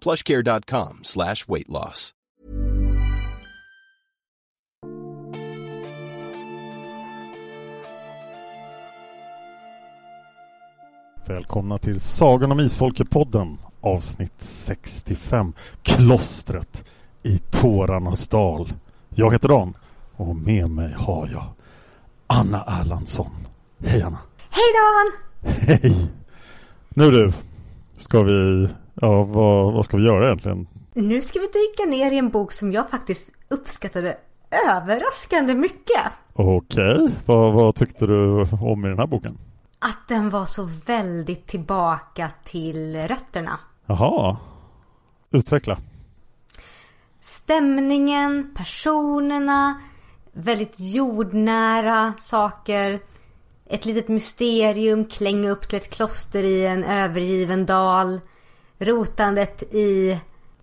plushcare.com slash weight loss. Välkomna till Sagan om Isfolket-podden avsnitt 65 Klostret i tårarnas dal. Jag heter Dan och med mig har jag Anna Erlandsson. Hej Anna! Hej Dan! Hej! Nu du, ska vi, ja vad, vad ska vi göra egentligen? Nu ska vi dyka ner i en bok som jag faktiskt uppskattade överraskande mycket. Okej, vad, vad tyckte du om i den här boken? Att den var så väldigt tillbaka till rötterna. Jaha, utveckla. Stämningen, personerna, väldigt jordnära saker. Ett litet mysterium, klänga upp till ett kloster i en övergiven dal. Rotandet i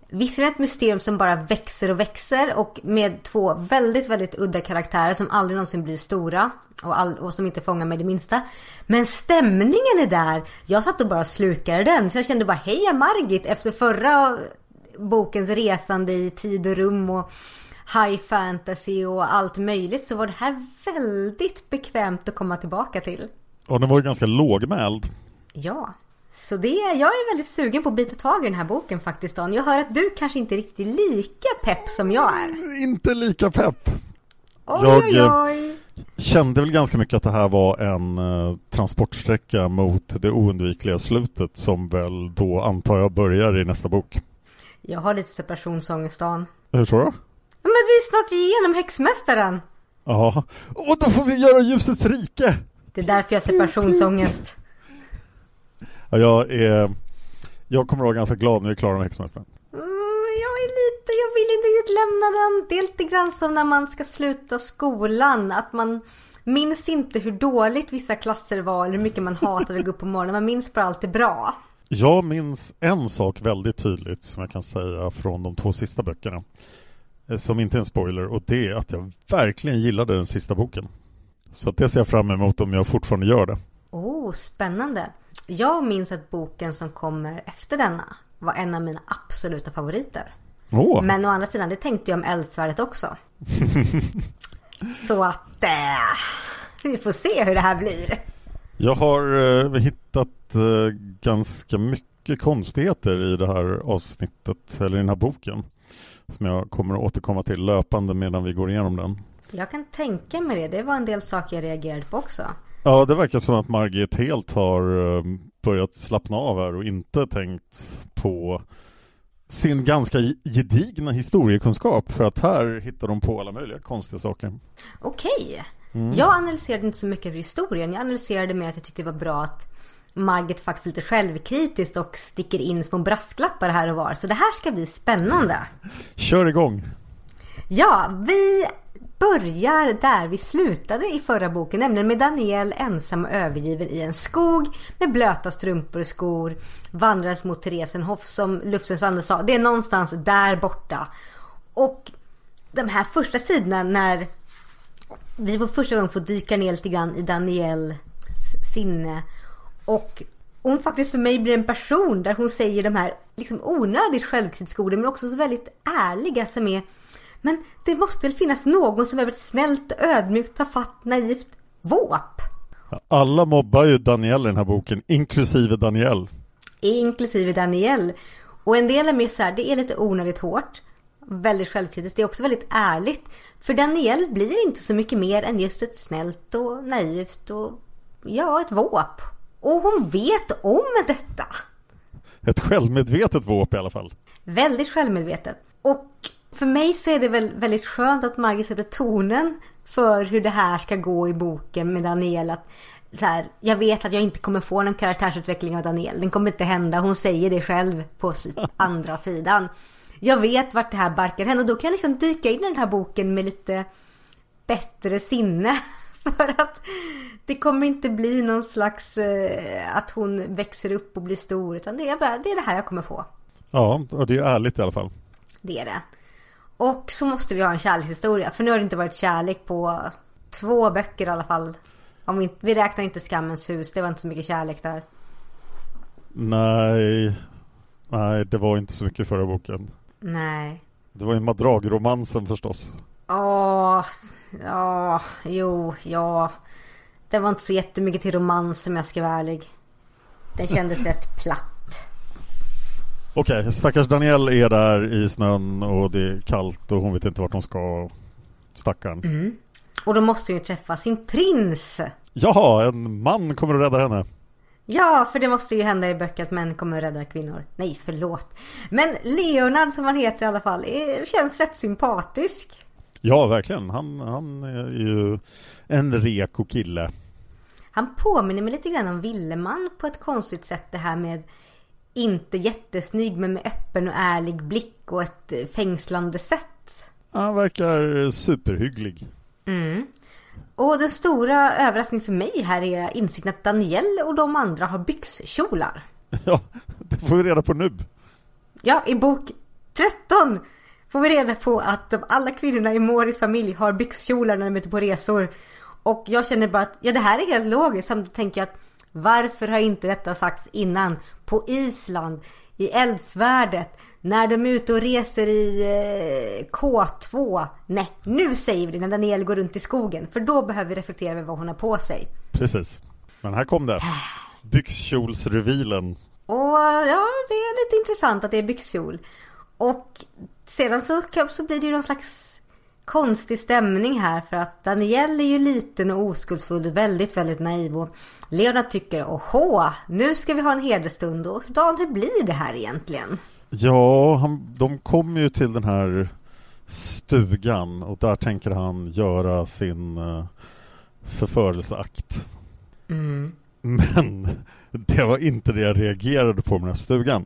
visserligen ett mysterium som bara växer och växer och med två väldigt, väldigt udda karaktärer som aldrig någonsin blir stora och, all, och som inte fångar mig det minsta. Men stämningen är där. Jag satt och bara slukade den så jag kände bara heja Margit efter förra bokens resande i tid och rum och high fantasy och allt möjligt så var det här väldigt bekvämt att komma tillbaka till. Och den var ju ganska lågmäld. Ja. Så det, jag är väldigt sugen på att bita tag i den här boken faktiskt Dan. Jag hör att du kanske inte är riktigt lika pepp som jag är. Inte lika pepp. Oj, Jag, oj, eh, oj. Kände väl ganska mycket att det här var en eh, transportsträcka mot det oundvikliga slutet som väl då antar jag börjar i nästa bok. Jag har lite separationsångest Dan. Hur tror du? Men vi är snart igenom Häxmästaren. Ja, och då får vi göra ljusets rike! Det är därför jag har separationsångest. Ja, jag är... Jag kommer att vara ganska glad när vi är klara med Häxmästaren. Mm, jag är lite, jag vill inte riktigt lämna den. Det är lite grann som när man ska sluta skolan. Att man minns inte hur dåligt vissa klasser var eller hur mycket man hatade att gå upp på morgonen. Man minns bara allt det bra. Jag minns en sak väldigt tydligt som jag kan säga från de två sista böckerna. eh, Som inte är en spoiler och det är att jag verkligen gillade den sista boken. Så det ser jag fram emot om jag fortfarande gör det. Oh, spännande. Jag minns att boken som kommer efter denna var en av mina absoluta favoriter. Åh! Men å andra sidan, det tänkte jag om Eldsvärdet också. Så att eh, vi får se hur det här blir. Jag har eh, hittat eh, ganska mycket konstigheter i det här avsnittet, eller i den här boken. Som jag kommer att återkomma till löpande medan vi går igenom den. Jag kan tänka mig det. Det var en del saker jag reagerade på också. Ja, det verkar som att Margit helt har eh, börjat slappna av här och inte tänkt på sin ganska gedigna historiekunskap för att här hittar de på alla möjliga konstiga saker. Okej. Jag analyserade inte så mycket av historien. Jag analyserade mer att jag tyckte det var bra att Margit faktiskt lite självkritiskt och sticker in små brasklappar här och var. Så det här ska bli spännande. Kör igång! Ja, vi börjar där vi slutade i förra boken, nämligen med Daniel ensam och övergiven i en skog med blöta strumpor och skor. Vandrades mot Theresenhof som Luftens ande sa. Det är någonstans där borta. Och de här första sidorna när vi för första gången får dyka ner lite grann i Daniels sinne. Och hon faktiskt för mig blir en person där hon säger de här liksom onödigt självkritiska orden men också så väldigt ärliga som är men det måste väl finnas någon som är ett snällt, ödmjukt, tafatt, naivt våp? Alla mobbar ju Daniel i den här boken, inklusive Daniel. Inklusive Daniel. Och en del är mer så här, det är lite onödigt hårt. Väldigt självkritiskt. Det är också väldigt ärligt. För Daniel blir inte så mycket mer än just ett snällt och naivt och ja, ett våp. Och hon vet om detta. Ett självmedvetet våp i alla fall. Väldigt självmedvetet. Och för mig så är det väl väldigt skönt att Margit sätter tonen för hur det här ska gå i boken med Daniel. Att så här, jag vet att jag inte kommer få någon karaktärsutveckling av Daniel. Den kommer inte hända. Hon säger det själv på andra sidan. Jag vet vart det här barkar henne och då kan jag liksom dyka in i den här boken med lite bättre sinne. För att det kommer inte bli någon slags eh, att hon växer upp och blir stor. Utan det är, bara, det är det här jag kommer få. Ja, och det är ärligt i alla fall. Det är det. Och så måste vi ha en kärlekshistoria. För nu har det inte varit kärlek på två böcker i alla fall. Om vi, vi räknar inte Skammens hus. Det var inte så mycket kärlek där. Nej, nej det var inte så mycket i förra boken. Nej. Det var ju madragromansen förstås. Åh, ja, jo, ja. Det var inte så jättemycket till romans om jag ska vara ärlig. Den kändes rätt platt. Okej, stackars Daniel är där i snön och det är kallt och hon vet inte vart hon ska. Stackarn. Mm. Och då måste hon ju träffa sin prins. Jaha, en man kommer att rädda henne. Ja, för det måste ju hända i böcker att män kommer att rädda kvinnor. Nej, förlåt. Men Leonard som han heter i alla fall är, känns rätt sympatisk. Ja, verkligen. Han, han är ju en reko kille. Han påminner mig lite grann om Villeman på ett konstigt sätt. Det här med inte jättesnygg men med öppen och ärlig blick och ett fängslande sätt. Han verkar superhygglig. Mm. Och den stora överraskningen för mig här är insikten att Daniel och de andra har byxkjolar. Ja, det får vi reda på nu. Ja, i bok 13 får vi reda på att de, alla kvinnorna i Moris familj har byxkjolar när de är ute på resor. Och jag känner bara att ja, det här är helt logiskt. Samtidigt tänker jag att varför har inte detta sagts innan? På Island, i eldsvärdet, när de är ute och reser i eh, K2. Nej, nu säger vi det när Daniel går runt i skogen. För då behöver vi reflektera över vad hon har på sig. Precis. Men här kom det. Byxkjolsrevilen. Och ja, det är lite intressant att det är byxkjol. Och sedan så, så blir det ju någon slags konstig stämning här för att Daniel är ju liten och oskuldsfull och väldigt, väldigt naiv. Och Leonard tycker, åhå, nu ska vi ha en hedersstund. Och Dan, hur blir det här egentligen? Ja, han, de kommer ju till den här stugan och där tänker han göra sin uh, förförelseakt. Mm. Men det var inte det jag reagerade på med den här stugan.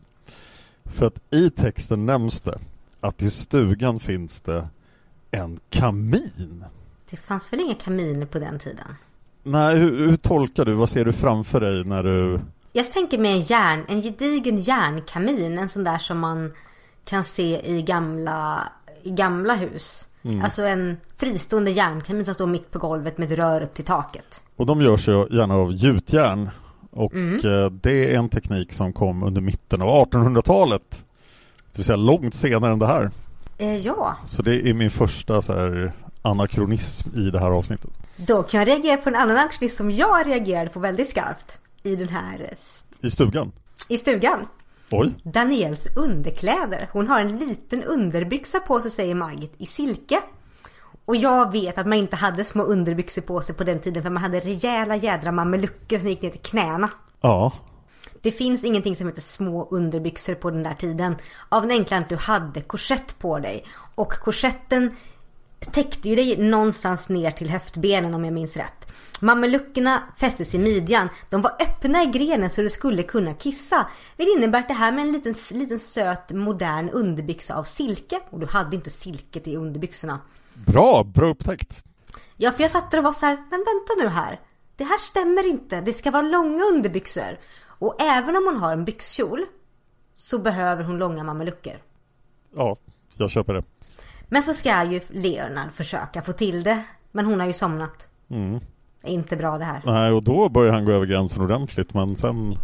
För att i texten nämns det att i stugan finns det en kamin. Det fanns väl inga kaminer på den tiden? Nej, hur, hur, tolkar du? Vad ser du framför dig när du... Jag tänker mig en järn, en gedigen järnkamin. En sån där som man kan se i gamla, i gamla hus. Mm. Alltså en fristående järnkamin som står mitt på golvet med ett rör upp till taket. Och de görs ju gärna av gjutjärn. Och mm. Eh, det är en teknik som kom under mitten av 1800-talet. Det vill säga långt senare än det här. Eh, ja. Så det är min första så här, anakronism i det här avsnittet. Då kan jag reagera på en annan anakronism som jag reagerade på väldigt skarpt. I den här... I stugan? I stugan. Oj. Daniels underkläder. Hon har en liten underbyxa på sig säger Margit i silke. Och jag vet att man inte hade små underbyxor på sig på den tiden för man hade rejäla jädra mamelucker som gick ner till knäna. Ja. Det finns ingenting som heter små underbyxor på den där tiden. Av den enkla att du hade korsett på dig. Och korsetten täckte ju dig någonstans ner till höftbenen om jag minns rätt. Mameluckerna fästes i midjan. De var öppna i grenen så du skulle kunna kissa. Det innebär att det här med en liten, liten söt modern underbyxa av silke. Och du hade inte silket i underbyxorna. Bra, bra upptäckt. Ja, för jag satt där och var så här, men vänta nu här. Det här stämmer inte. Det ska vara långa underbyxor. Och även om hon har en byxkjol så behöver hon långa mamelucker. Ja, jag köper det. Men så ska ju Leonard försöka få till det. Men hon har ju somnat. Mm. Det är inte bra det här. Nej, och då börjar han gå över gränsen ordentligt men sen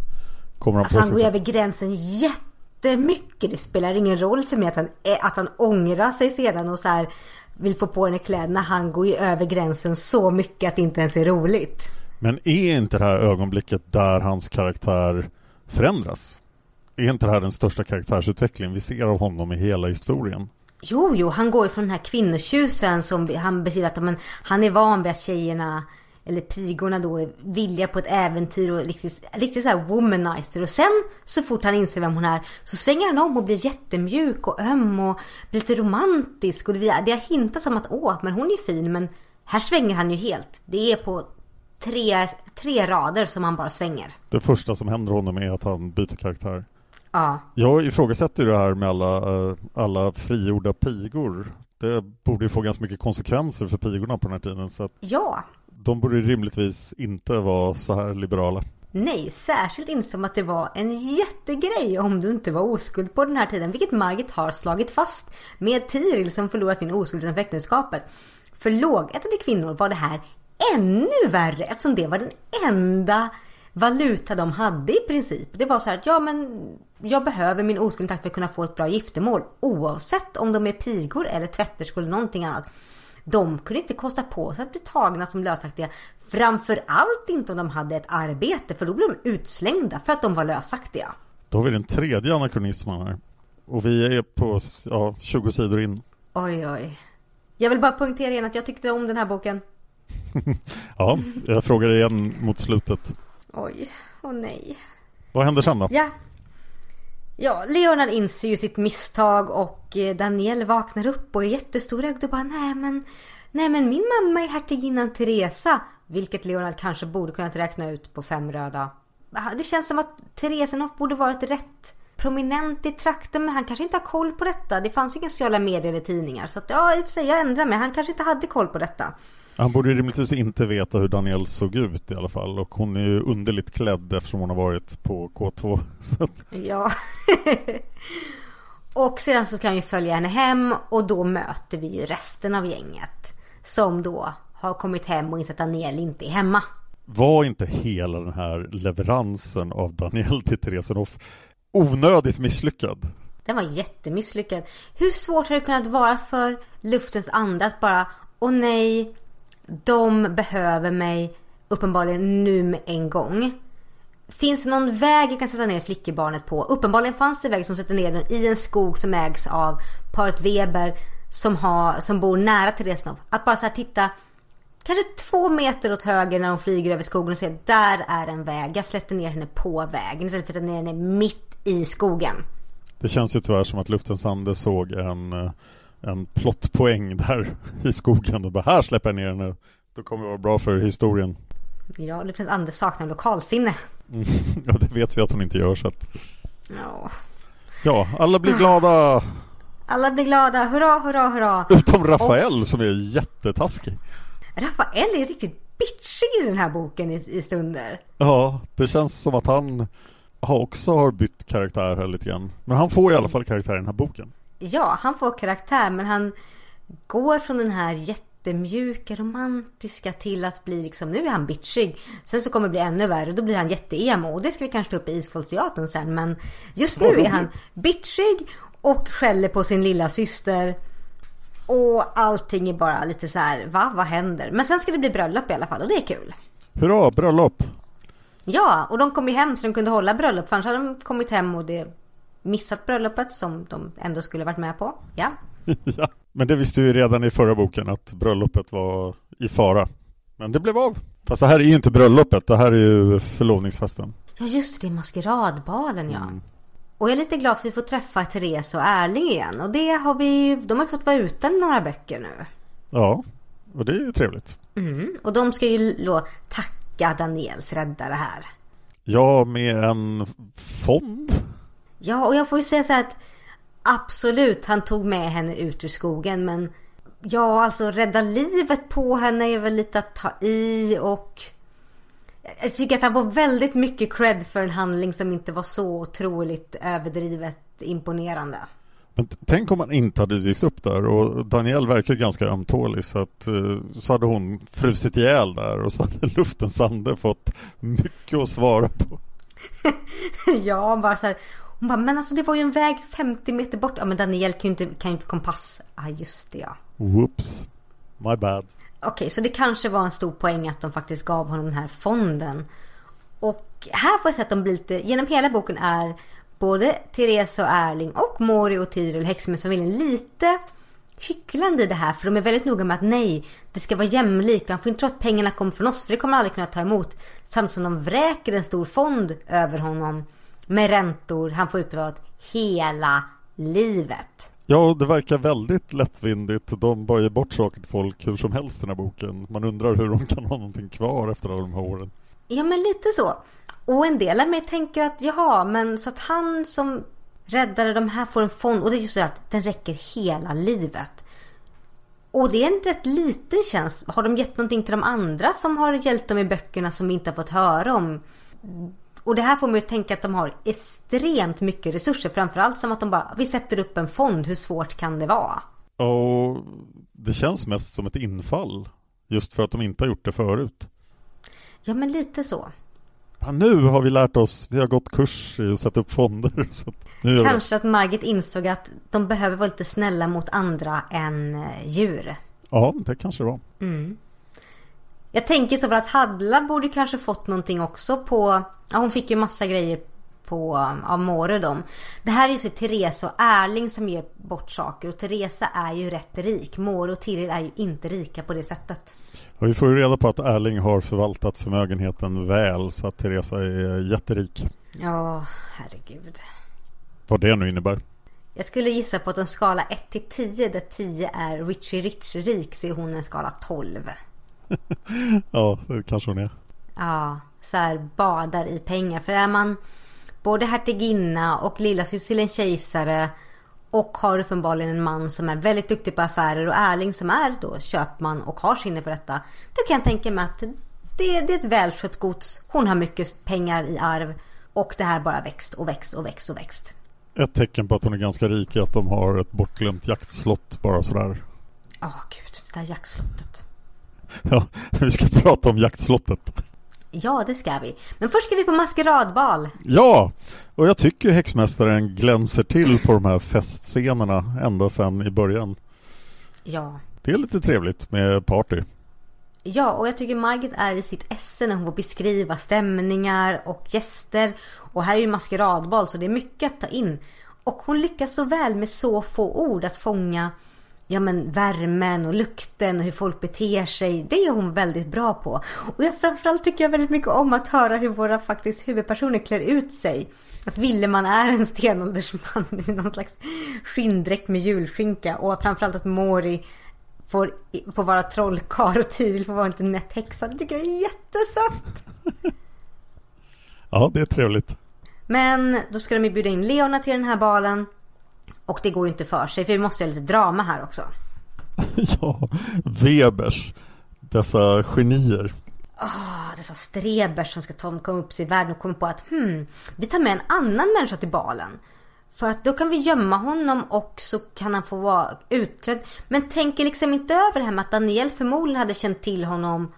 kommer han Alltså på han sig går själv. över gränsen jättemycket. Det spelar ingen roll för mig att han, att han ångrar sig sedan och så här vill få på henne kläderna. Han går ju över gränsen så mycket att det inte ens är roligt. Men är inte det här ögonblicket där hans karaktär förändras? Är inte det här den största karaktärsutvecklingen vi ser av honom i hela historien? Jo, jo, han går ju från den här kvinnotjusen som han beskriver att men, han är van vid att tjejerna eller pigorna då är villiga på ett äventyr och riktigt, riktigt så här womanizer. Och sen så fort han inser vem hon är så svänger han om och blir jättemjuk och öm och blir lite romantisk. Och det, det har hintats om att åh, men hon är fin. Men här svänger han ju helt. Det är på tre, tre rader som han bara svänger. Det första som händer honom är att han byter karaktär. Ja, Jag ifrågasätter ju det här med alla, eh, alla frigjorda pigor. Det borde ju få ganska mycket konsekvenser för pigorna på den här tiden. Så ja. de borde rimligtvis inte vara så här liberala. Nej, särskilt inte som att det var en jättegrej om du inte var oskuld på den här tiden. Vilket Margit har slagit fast med Tiril som förlorar sin oskuld utanför äktenskapet. För lågätande kvinnor var det här ännu värre eftersom det var den enda valuta de hade i princip. Det var så här att ja men jag behöver min oskuld för att kunna få ett bra giftermål. Oavsett om de är pigor eller tvätterskor eller någonting annat. De kunde inte kosta på sig att bli tagna som lösaktiga. Framförallt inte om de hade ett arbete för då blev de utslängda för att de var lösaktiga. Då har vi den tredje anakronismen här. Och vi är på ja, 20 sidor in. Oj oj. Jag vill bara poängtera igen att jag tyckte om den här boken. Ja, jag frågar igen mot slutet. Oj, åh nej. Vad händer sen då? Ja. Ja, Leonard inser ju sitt misstag och eh, Daniel vaknar upp och är jättestorögd och bara nej men Nej men min mamma är hertiginnan Teresa. Vilket Leonard kanske borde kunnat räkna ut på fem röda. Det känns som att Teresenhoff borde varit rätt prominent i trakten men han kanske inte har koll på detta. Det fanns ju inga sociala medier eller tidningar så att ja i och för sig jag ändrar mig. Han kanske inte hade koll på detta. Han borde ju rimligtvis inte veta hur Daniel såg ut i alla fall. Och hon är ju underligt klädd eftersom hon har varit på K2. Så att, Ja. och sedan så ska ju följa henne hem och då möter vi ju resten av gänget. Som då har kommit hem och insett att Daniel inte är hemma. var inte hela den här leveransen av Daniel till Teresenhoff onödigt misslyckad? Den var jättemisslyckad. Hur svårt har det kunnat vara för luftens ande att bara Åh nej, de behöver mig uppenbarligen nu med en gång. Finns det någon väg jag kan sätta ner flickebarnet på? Uppenbarligen fanns det väg som sätter ner den i en skog som ägs av paret Weber som, har, som bor nära Teresenhoff. Att bara så här titta kanske två meter åt höger när hon flyger över skogen och säga där är en väg. Jag släpper ner henne på vägen istället för att sätta ner henne mitt i skogen. Det känns ju tyvärr som att luftens ande såg en, eh, en plottpoäng där i skogen och bara här släpper jag ner henne. Då kommer det vara bra för historien. Ja, Luftens ande saknar lokalsinne. Mm. Ja, det vet vi att hon inte gör så att... Ja. Ja, alla blir glada. Alla blir glada, hurra, hurra, hurra. Utom Rafael som är jättetaskig. Rafael är riktigt bitchig i den här boken i, i stunder. Ja, det känns som att han har också har bytt karaktär här lite grann. Men han får i alla fall karaktär i den här boken. Ja, han får karaktär men han går från den här jättemjuka, romantiska till att bli liksom, nu är han bitchig. Sen så kommer det bli ännu värre, då blir han jätteemo. Och det ska vi kanske ta upp i Isfolksteatern sen. Men just nu är han bitchig och skäller på sin lilla syster. Och allting är bara lite så här, va? Vad händer? Men sen ska det bli bröllop i alla fall och det är kul. Hurra, bröllop! Ja, och de kom ju hem så de kunde hålla bröllop. För annars hade de kommit hem och det missat bröllopet som de ändå skulle varit med på. Ja. ja. Men det visste vi redan i förra boken att bröllopet var i fara. Men det blev av. Fast det här är ju inte bröllopet, det här är ju förlovningsfesten. Ja just det, det är maskeradbalen ja. Och jag är lite glad för att vi får träffa Therese och Erling igen. Och det har vi de har fått vara utan några böcker nu. Ja, och det är ju trevligt. Mm. Och de ska ju då tacka Daniels räddare här. Ja, med en fond. Ja, och jag får ju säga så här att absolut, han tog med henne ut ur skogen, men ja, alltså rädda livet på henne är väl lite att ta i och jag tycker att han får väldigt mycket cred för en handling som inte var så otroligt överdrivet imponerande. Men tänk om han inte hade dykt upp där och Daniel verkar ganska ömtålig så att eh, så hade hon frusit ihjäl där och så hade luftens ande fått mycket att svara på. ja, bara så här. Hon bara, men alltså det var ju en väg 50 meter bort. Ja, men Daniel kan ju inte, kan ju inte kompass. Ja, ah, just det ja. Whoops. My bad. Okej, okay, så det kanske var en stor poäng att de faktiskt gav honom den här fonden. Och här får jag säga att de blir lite, genom hela boken är både Therese och Erling och Mori och Tiril häxmästarfamiljen lite hycklande i det här. För de är väldigt noga med att nej, det ska vara jämlikt. Han får inte tro att pengarna kommer från oss för det kommer han aldrig kunna ta emot. Samtidigt som de vräker en stor fond över honom med räntor han får utbetalat hela livet. Ja, det verkar väldigt lättvindigt. De bara ger bort saker till folk hur som helst i den här boken. Man undrar hur de kan ha någonting kvar efter alla de här åren. Ja, men lite så. Och en del av mig tänker att jaha, men så att han som räddade de här får en fond och det är just så att den räcker hela livet. Och det är en rätt liten tjänst. Har de gett någonting till de andra som har hjälpt dem i böckerna som vi inte har fått höra om? Och det här får mig att tänka att de har extremt mycket resurser. Framförallt som att de bara, vi sätter upp en fond, hur svårt kan det vara? Och det känns mest som ett infall. Just för att de inte har gjort det förut. Ja men lite så. Ja, nu har vi lärt oss, vi har gått kurs i att sätta upp fonder. Kanske att Margit insåg att de behöver vara lite snälla mot andra än eh, djur. Ja, det kanske det var. Mm. Jag tänker så för att Hadla borde kanske fått någonting också på... Ja, hon fick ju massa grejer på, Måre dem. Det här är ju Therese och Erling som ger bort saker och Teresa är ju rätt rik. Måre och Tiril är ju inte rika på det sättet. Och vi får ju reda på att Erling har förvaltat förmögenheten väl så att Teresa är jätterik. Ja, herregud. Vad det nu innebär. Jag skulle gissa på att en skala 1 till 10 där 10 är Richie Rich rik så är hon en skala 12. ja, det kanske hon är. Ja, så här badar i pengar. För är man både hertiginna och lilla syster en kejsare och har uppenbarligen en man som är väldigt duktig på affärer och Erling som är då köpman och har sinne för detta. Då kan jag tänka mig att det, det är ett välskött gods. Hon har mycket pengar i arv och det här bara växt och växt och växt och växt. Ett tecken på att hon är ganska rik är att de har ett bortglömt jaktslott bara sådär. Ja, oh, gud, det där jaktslottet. Ja, vi ska prata om jaktslottet. Ja, det ska vi. Men först ska vi på maskeradbal. Ja, och jag tycker häxmästaren glänser till på de här festscenerna ända sedan i början. Ja. Det är lite trevligt med party. Ja, och jag tycker Margit är i sitt esse när hon får beskriva stämningar och gäster. Och här är ju maskeradbal så det är mycket att ta in. Och hon lyckas så väl med så få ord att fånga ja men värmen och lukten och hur folk beter sig. Det är hon väldigt bra på. Och jag framförallt tycker jag väldigt mycket om att höra hur våra faktiskt huvudpersoner klär ut sig. Att Villeman är en stenåldersman i någon slags skinndräkt med julskinka. Och framförallt att Mori får, får vara trollkarl och Tiril får vara en liten nätt häxa. Det tycker jag är jättesött. ja, det är trevligt. Men då ska de ju bjuda in Leona till den här balen. Och det går ju inte för sig för vi måste ha lite drama här också. ja, Webers. Dessa genier. Oh, dessa strebers som ska ta, komma upp sig i världen och komma på att hmm, vi tar med en annan människa till balen. För att då kan vi gömma honom och så kan han få vara utklädd. Men tänker liksom inte över det här med att Daniel förmodligen hade känt till honom,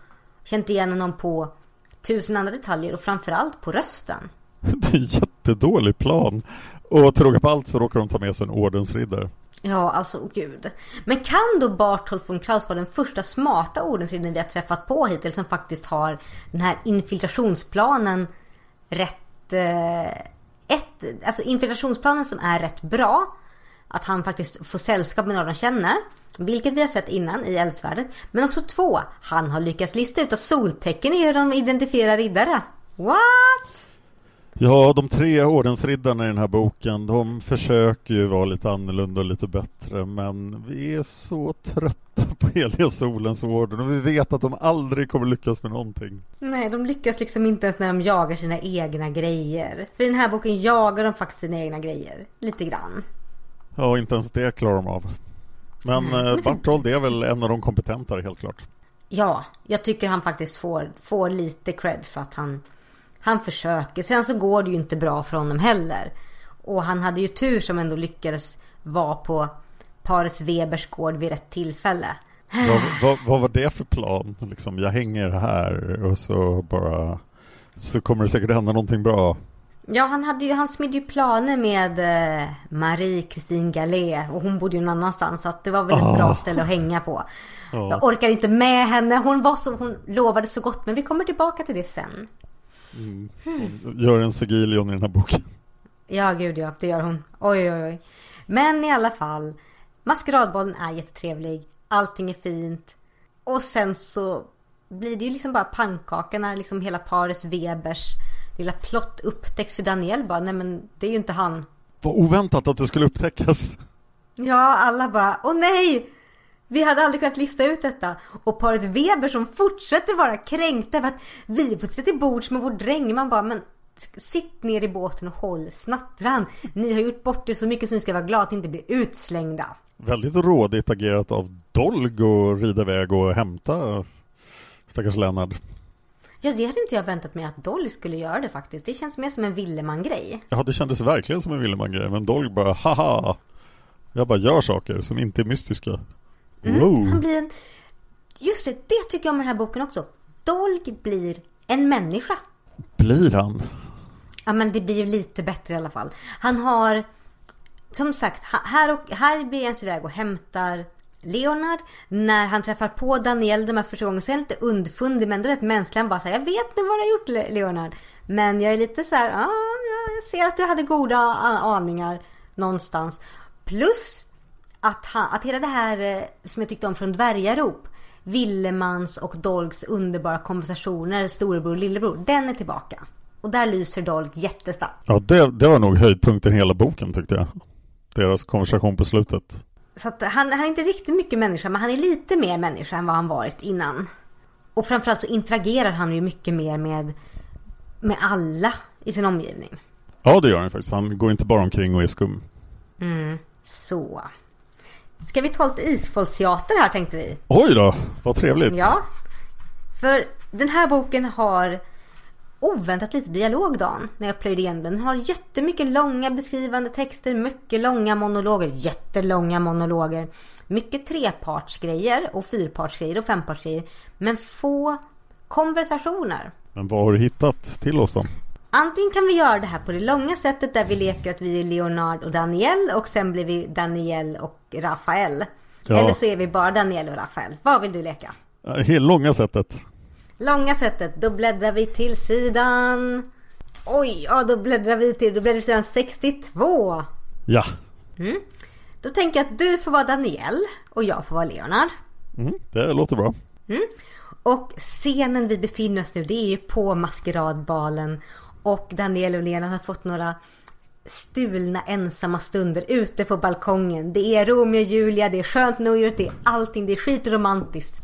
känt igen honom på tusen andra detaljer och framförallt på rösten. Det är en jättedålig plan. Och till råga på allt så råkar de ta med sig en ordensriddare. Ja, alltså gud. Men kan då Bartolf von Kraus vara den första smarta ordensriddaren vi har träffat på hittills som faktiskt har den här infiltrationsplanen rätt... Eh, ett, alltså infiltrationsplanen som är rätt bra. Att han faktiskt får sällskap med några de känner. Vilket vi har sett innan i Eldsvärdet. Men också två, han har lyckats lista ut att soltecken är hur de identifierar riddare. What? Ja, de tre ordensriddarna i den här boken, de försöker ju vara lite annorlunda och lite bättre, men vi är så trötta på heliga solens orden och vi vet att de aldrig kommer lyckas med någonting. Nej, de lyckas liksom inte ens när de jagar sina egna grejer. För i den här boken jagar de faktiskt sina egna grejer. Lite grann. Ja, inte ens det klarar de av. Men mm. Bartold är väl en av de kompetentare helt klart. Ja, jag tycker han faktiskt får, får lite cred för att han han försöker. Sen så går det ju inte bra för honom heller. Och han hade ju tur som ändå lyckades vara på paret Webers gård vid rätt tillfälle. Vad, vad, vad, var det för plan? Liksom, jag hänger här och så bara så kommer det säkert hända någonting bra. Ja, han, hade ju, han smidde ju planer med eh, Marie-Kristin Gallet och hon bodde ju någon annanstans så att det var väl ett oh. bra ställe att hänga på. Oh. Jag orkar inte med henne. Hon var så, hon lovade så gott men vi kommer tillbaka till det sen. Mm. Hon gör en Segilion i den här boken. Ja, gud ja, det gör hon. Oj, oj, oj. Men i alla fall, maskeradbollen är jättetrevlig. Allting är fint. Och sen så blir det ju liksom bara pannkaka när liksom hela paret Webers lilla plott upptäcks för Daniel bara, nej men det är ju inte han. Vad oväntat att det skulle upptäckas. Ja, alla bara, åh nej! Vi hade aldrig kunnat lista ut detta. Och paret Weber som fortsätter vara kränkta för att vi får sitta till bords med vår dräng. Man bara, men sitt ner i båten och håll snattran. Ni har gjort bort er så mycket så ni ska vara glada att inte bli utslängda. Väldigt rådigt agerat av Dolg och rida iväg och hämta stackars Lennart. Ja, det hade inte jag väntat mig att Dolg skulle göra det faktiskt. Det känns mer som en Villeman-grej. Ja, det kändes verkligen som en Villeman-grej. Men Dolg bara, haha. Jag bara gör saker som inte är mystiska. Mm. Wow. Han blir en... Just det, det tycker jag om den här boken också. Dolg blir en människa. Blir han? Ja, men det blir ju lite bättre i alla fall. Han har... Som sagt, här, och, här blir han iväg och hämtar Leonard. När han träffar på Daniel de här första gången så är han lite undfundig men ändå rätt mänsklig. Han bara säger jag vet nu vad du har gjort Leonard. Men jag är lite så här, ah, jag ser att du hade goda aningar någonstans. Plus att, han, att hela det här eh, som jag tyckte om från Dvärgarop Villemans och Dolgs underbara konversationer storebror och lillebror Den är tillbaka. Och där lyser Dolg jättestarkt. Ja det, det var nog höjdpunkten i hela boken tyckte jag. Deras konversation på slutet. Så att han, han är inte riktigt mycket människa Men han är lite mer människa än vad han varit innan. Och framförallt så interagerar han ju mycket mer med Med alla i sin omgivning. Ja det gör han faktiskt. Han går inte bara omkring och är skum. Mm, så Ska vi ta lite isfolksteater här tänkte vi. Oj då, vad trevligt. Ja. För den här boken har oväntat lite dialog Dan, när jag plöjde igen den. Den har jättemycket långa beskrivande texter, mycket långa monologer, jättelånga monologer. Mycket trepartsgrejer och fyrpartsgrejer och fempartsgrejer. Men få konversationer. Men vad har du hittat till oss då? Antingen kan vi göra det här på det långa sättet där vi leker att vi är Leonard och Daniel och sen blir vi Daniel och Rafael. Ja. Eller så är vi bara Daniel och Rafael. Vad vill du leka? Helt långa sättet. Långa sättet. Då bläddrar vi till sidan... Oj, ja då bläddrar vi till, då bläddrar vi till sidan 62. Ja. Mm. Då tänker jag att du får vara Daniel och jag får vara Leonard. Mm, det låter bra. Mm. Och scenen vi befinner oss nu det är ju på maskeradbalen och Daniel och Lena har fått några stulna ensamma stunder ute på balkongen. Det är Romeo och Julia, det är skönt nog, det är allting, det är skitromantiskt.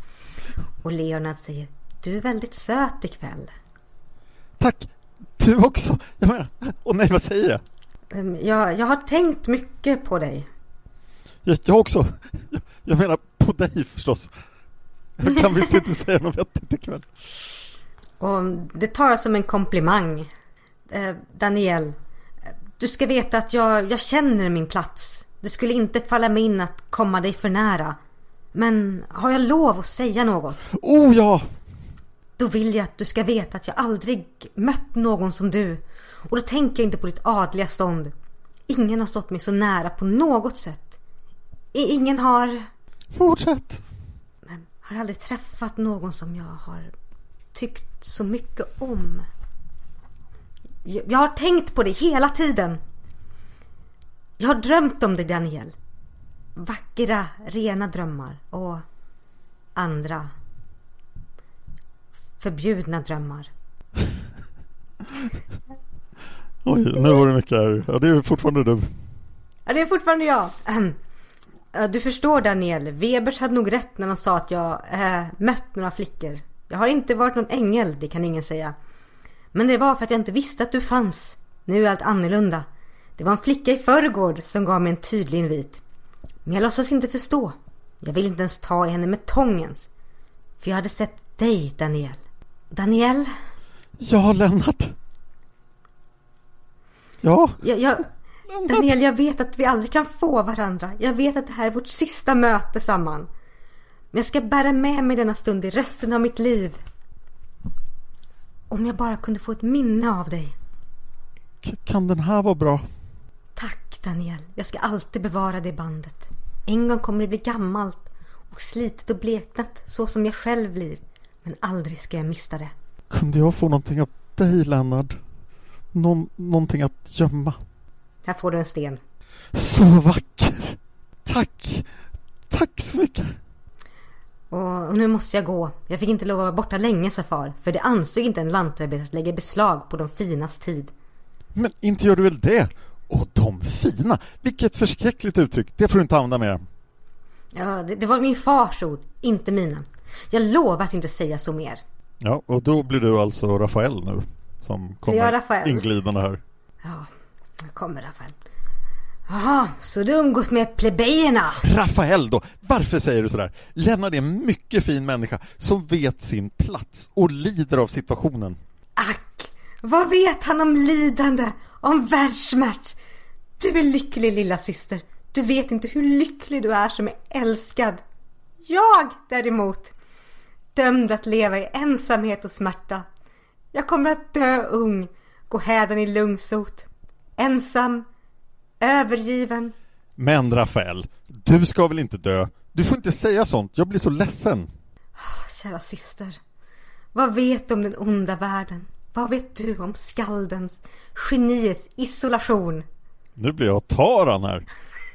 Och Leonard säger Du är väldigt söt ikväll. Tack! Du också! Jag menar, åh nej vad säger jag? Ehm, jag, jag har tänkt mycket på dig. Jag, jag också. Jag, jag menar på dig förstås. Jag kan visst inte säga något vettigt ikväll. Och det tar jag som en komplimang. Eh, Daniel, du ska veta att jag, jag känner min plats. Det skulle inte falla mig in att komma dig för nära. Men har jag lov att säga något? Oh ja! Då vill jag att du ska veta att jag aldrig mött någon som du. Och då tänker jag inte på ditt adliga stånd. Ingen har stått mig så nära på något sätt. Ingen har... Fortsätt! Men har aldrig träffat någon som jag har tyckt så mycket om. Jag har tänkt på dig hela tiden. Jag har drömt om dig Daniel. Vackra, rena drömmar och andra förbjudna drömmar. Oj, nu var det mycket här. Ja, det är fortfarande du. Ja, det är fortfarande jag. Du förstår Daniel, Webers hade nog rätt när han sa att jag äh, mött några flickor. Jag har inte varit någon ängel, det kan ingen säga. Men det var för att jag inte visste att du fanns. Nu är allt annorlunda. Det var en flicka i förrgård som gav mig en tydlig invit. Men jag låtsas inte förstå. Jag vill inte ens ta i henne med tångens. För jag hade sett dig, Daniel. Daniel? Ja, Lennart. Ja, Jag, jag, Daniel, jag vet att vi aldrig kan få varandra. Jag vet att det här är vårt sista möte samman. Men jag ska bära med mig denna stund i resten av mitt liv. Om jag bara kunde få ett minne av dig. k- kan den här vara bra? Tack Daniel. Jag ska alltid bevara det bandet. En gång kommer det bli gammalt och slitet och bleknat så som jag själv blir. Men aldrig ska jag mista det. Kunde jag få någonting av dig, Lennart? Någon, någonting att gömma? Här får du en sten. Så vacker! Tack! Tack så mycket! Och nu måste jag gå. Jag fick inte lov att vara borta länge sa far. För det ansåg inte en lantarbetare att lägga beslag på de finas tid. Men inte gör du väl det? Och de fina! Vilket förskräckligt uttryck! Det får du inte använda mer. Ja, det, det var min fars ord, inte mina. Jag lovar att inte säga så mer. Ja, och då blir du alltså Rafael nu som kommer inglidande här. Ja, jag kommer Rafael. Jaha, så du umgås med plebejerna? Rafael då! Varför säger du sådär? Lennart är en mycket fin människa som vet sin plats och lider av situationen. Ack, vad vet han om lidande, om världssmärt? Du är lycklig lilla syster. Du vet inte hur lycklig du är som är älskad. Jag däremot, dömd att leva i ensamhet och smärta. Jag kommer att dö ung, gå hädan i lungsot. Ensam, övergiven. Men Rafael, du ska väl inte dö? Du får inte säga sånt, jag blir så ledsen. Kära syster, vad vet du om den onda världen? Vad vet du om skaldens, geniets isolation? Nu blir jag taran här.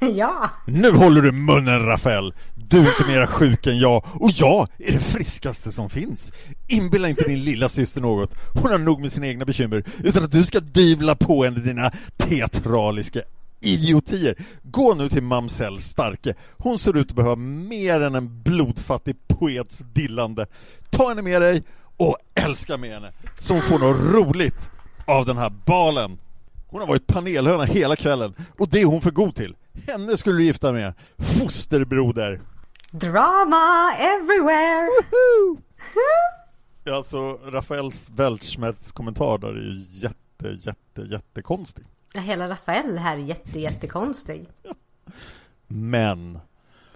ja, Nu håller du munnen Rafael! Du är inte mera sjuk än jag och jag är det friskaste som finns. Inbilla inte din lilla syster något. Hon har nog med sina egna bekymmer utan att du ska dyvla på henne dina teatraliska idiotier. Gå nu till mamsell Starke. Hon ser ut att behöva mer än en blodfattig poets dillande. Ta henne med dig och älska med henne så hon får något roligt av den här balen. Hon har varit panelhöna hela kvällen och det är hon för god till. Henne skulle du gifta med. Fosterbroder. drama everywhere. Alltså, Rafaels Weltschmerz kommentar där är ju jätte, jätte, jättekonstig. Ja, hela Rafael här är jätte, jättekonstig. Men,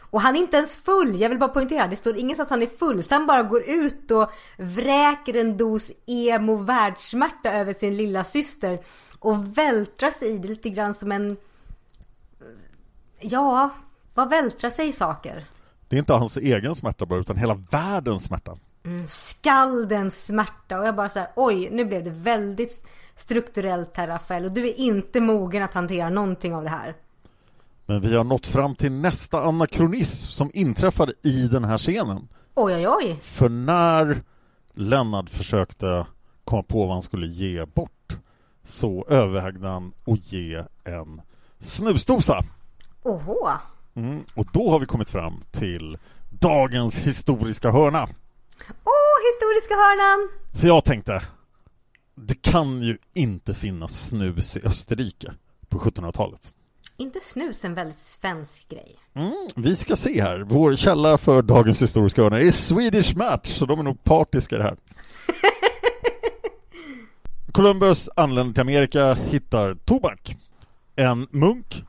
Och han är inte ens full, jag vill bara poängtera. Det står ingenstans att han är full. Så han bara går ut och vräker en dos emo världssmärta över sin lilla syster Och vältrar sig i det lite grann som en... Ja, vad vältrar sig i saker? det är inte hans egen smärta bara, utan hela världens smärta. Skaldens smärta och jag bara så här, oj nu blev det väldigt strukturellt här Rafael och du är inte mogen att hantera någonting av det här. Men vi har nått fram till nästa anakronism som inträffade i den här scenen. Oj oj oj. För när Lennart försökte komma på vad han skulle ge bort så övervägde han att ge en snusdosa. Oho. Mm, och då har vi kommit fram till dagens historiska hörna. Åh, historiska hörnan! För jag tänkte, det kan ju inte finnas snus i Österrike på 1700-talet. Inte snus en väldigt svensk grej. Mm, vi ska se här. Vår källa för dagens historiska hörna är Swedish Match, så de är nog partiska i det här. Columbus anländer till Amerika, hittar tobak. En munk,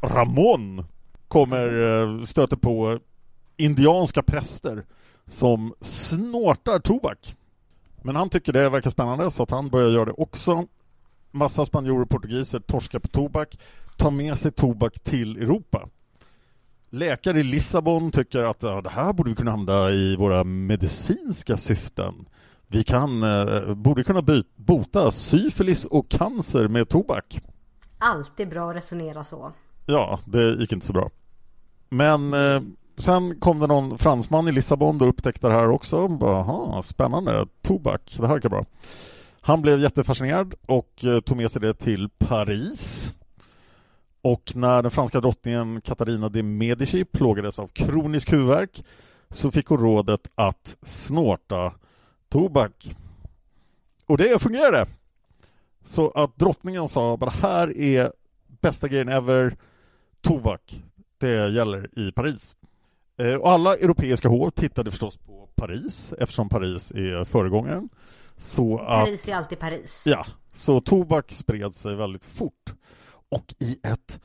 Ramon, kommer eh, stöter på indianska präster som snortar tobak. Men han tycker det verkar spännande så att han börjar göra det också. Massa spanjorer och portugiser torskar på tobak, tar med sig tobak till Europa. Läkare i Lissabon tycker att ja, det här borde vi kunna använda i våra medicinska syften. Vi kan, eh, borde kunna by- bota syfilis och cancer med tobak. Alltid bra att resonera så. Ja, det gick inte så bra. Men eh, sen kom det någon fransman i Lissabon och upptäckte det här också. Bara, Aha, spännande, tobak, det här verkar bra. Han blev jättefascinerad och eh, tog med sig det till Paris. Och när den franska drottningen Katarina de Medici plågades av kronisk huvudvärk så fick hon rådet att snorta tobak. Och det fungerade! Så att drottningen sa bara här är bästa grejen ever, tobak. Det gäller i Paris. Eh, och alla europeiska hov tittade förstås på Paris eftersom Paris är föregångaren. Så att, Paris är alltid Paris. Ja, så tobak spred sig väldigt fort. Och i ett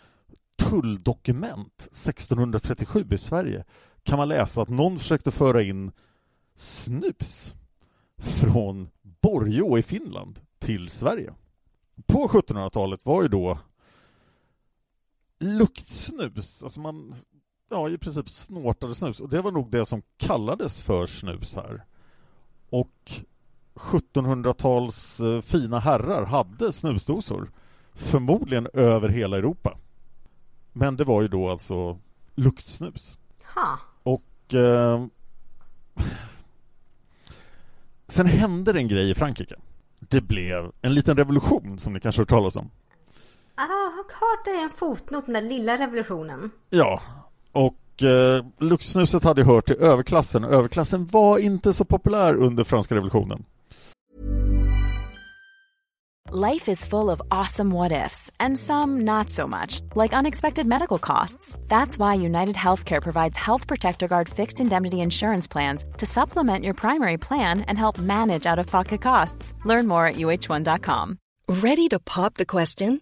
tulldokument 1637 i Sverige kan man läsa att någon försökte föra in snus från Borgå i Finland till Sverige. På 1700-talet var ju då luktsnus, alltså man ja, i princip snortade snus och det var nog det som kallades för snus här. Och 1700-tals eh, fina herrar hade snusdosor förmodligen över hela Europa. Men det var ju då alltså luktsnus. Ha. Och eh, sen hände det en grej i Frankrike. Det blev en liten revolution som ni kanske har hört talas om. Ah, jag har hört det en fotnot, den där lilla revolutionen. Ja, och eh, luktsnuset hade hört till överklassen. Överklassen var inte så populär under franska revolutionen. Life is full of awesome what ifs, and some not so much, like unexpected medical costs. That's why United Healthcare provides Health Protector Guard fixed indemnity insurance plans to supplement your primary plan and help manage out of pocket costs. Learn more at uh1.com. Ready to pop the question?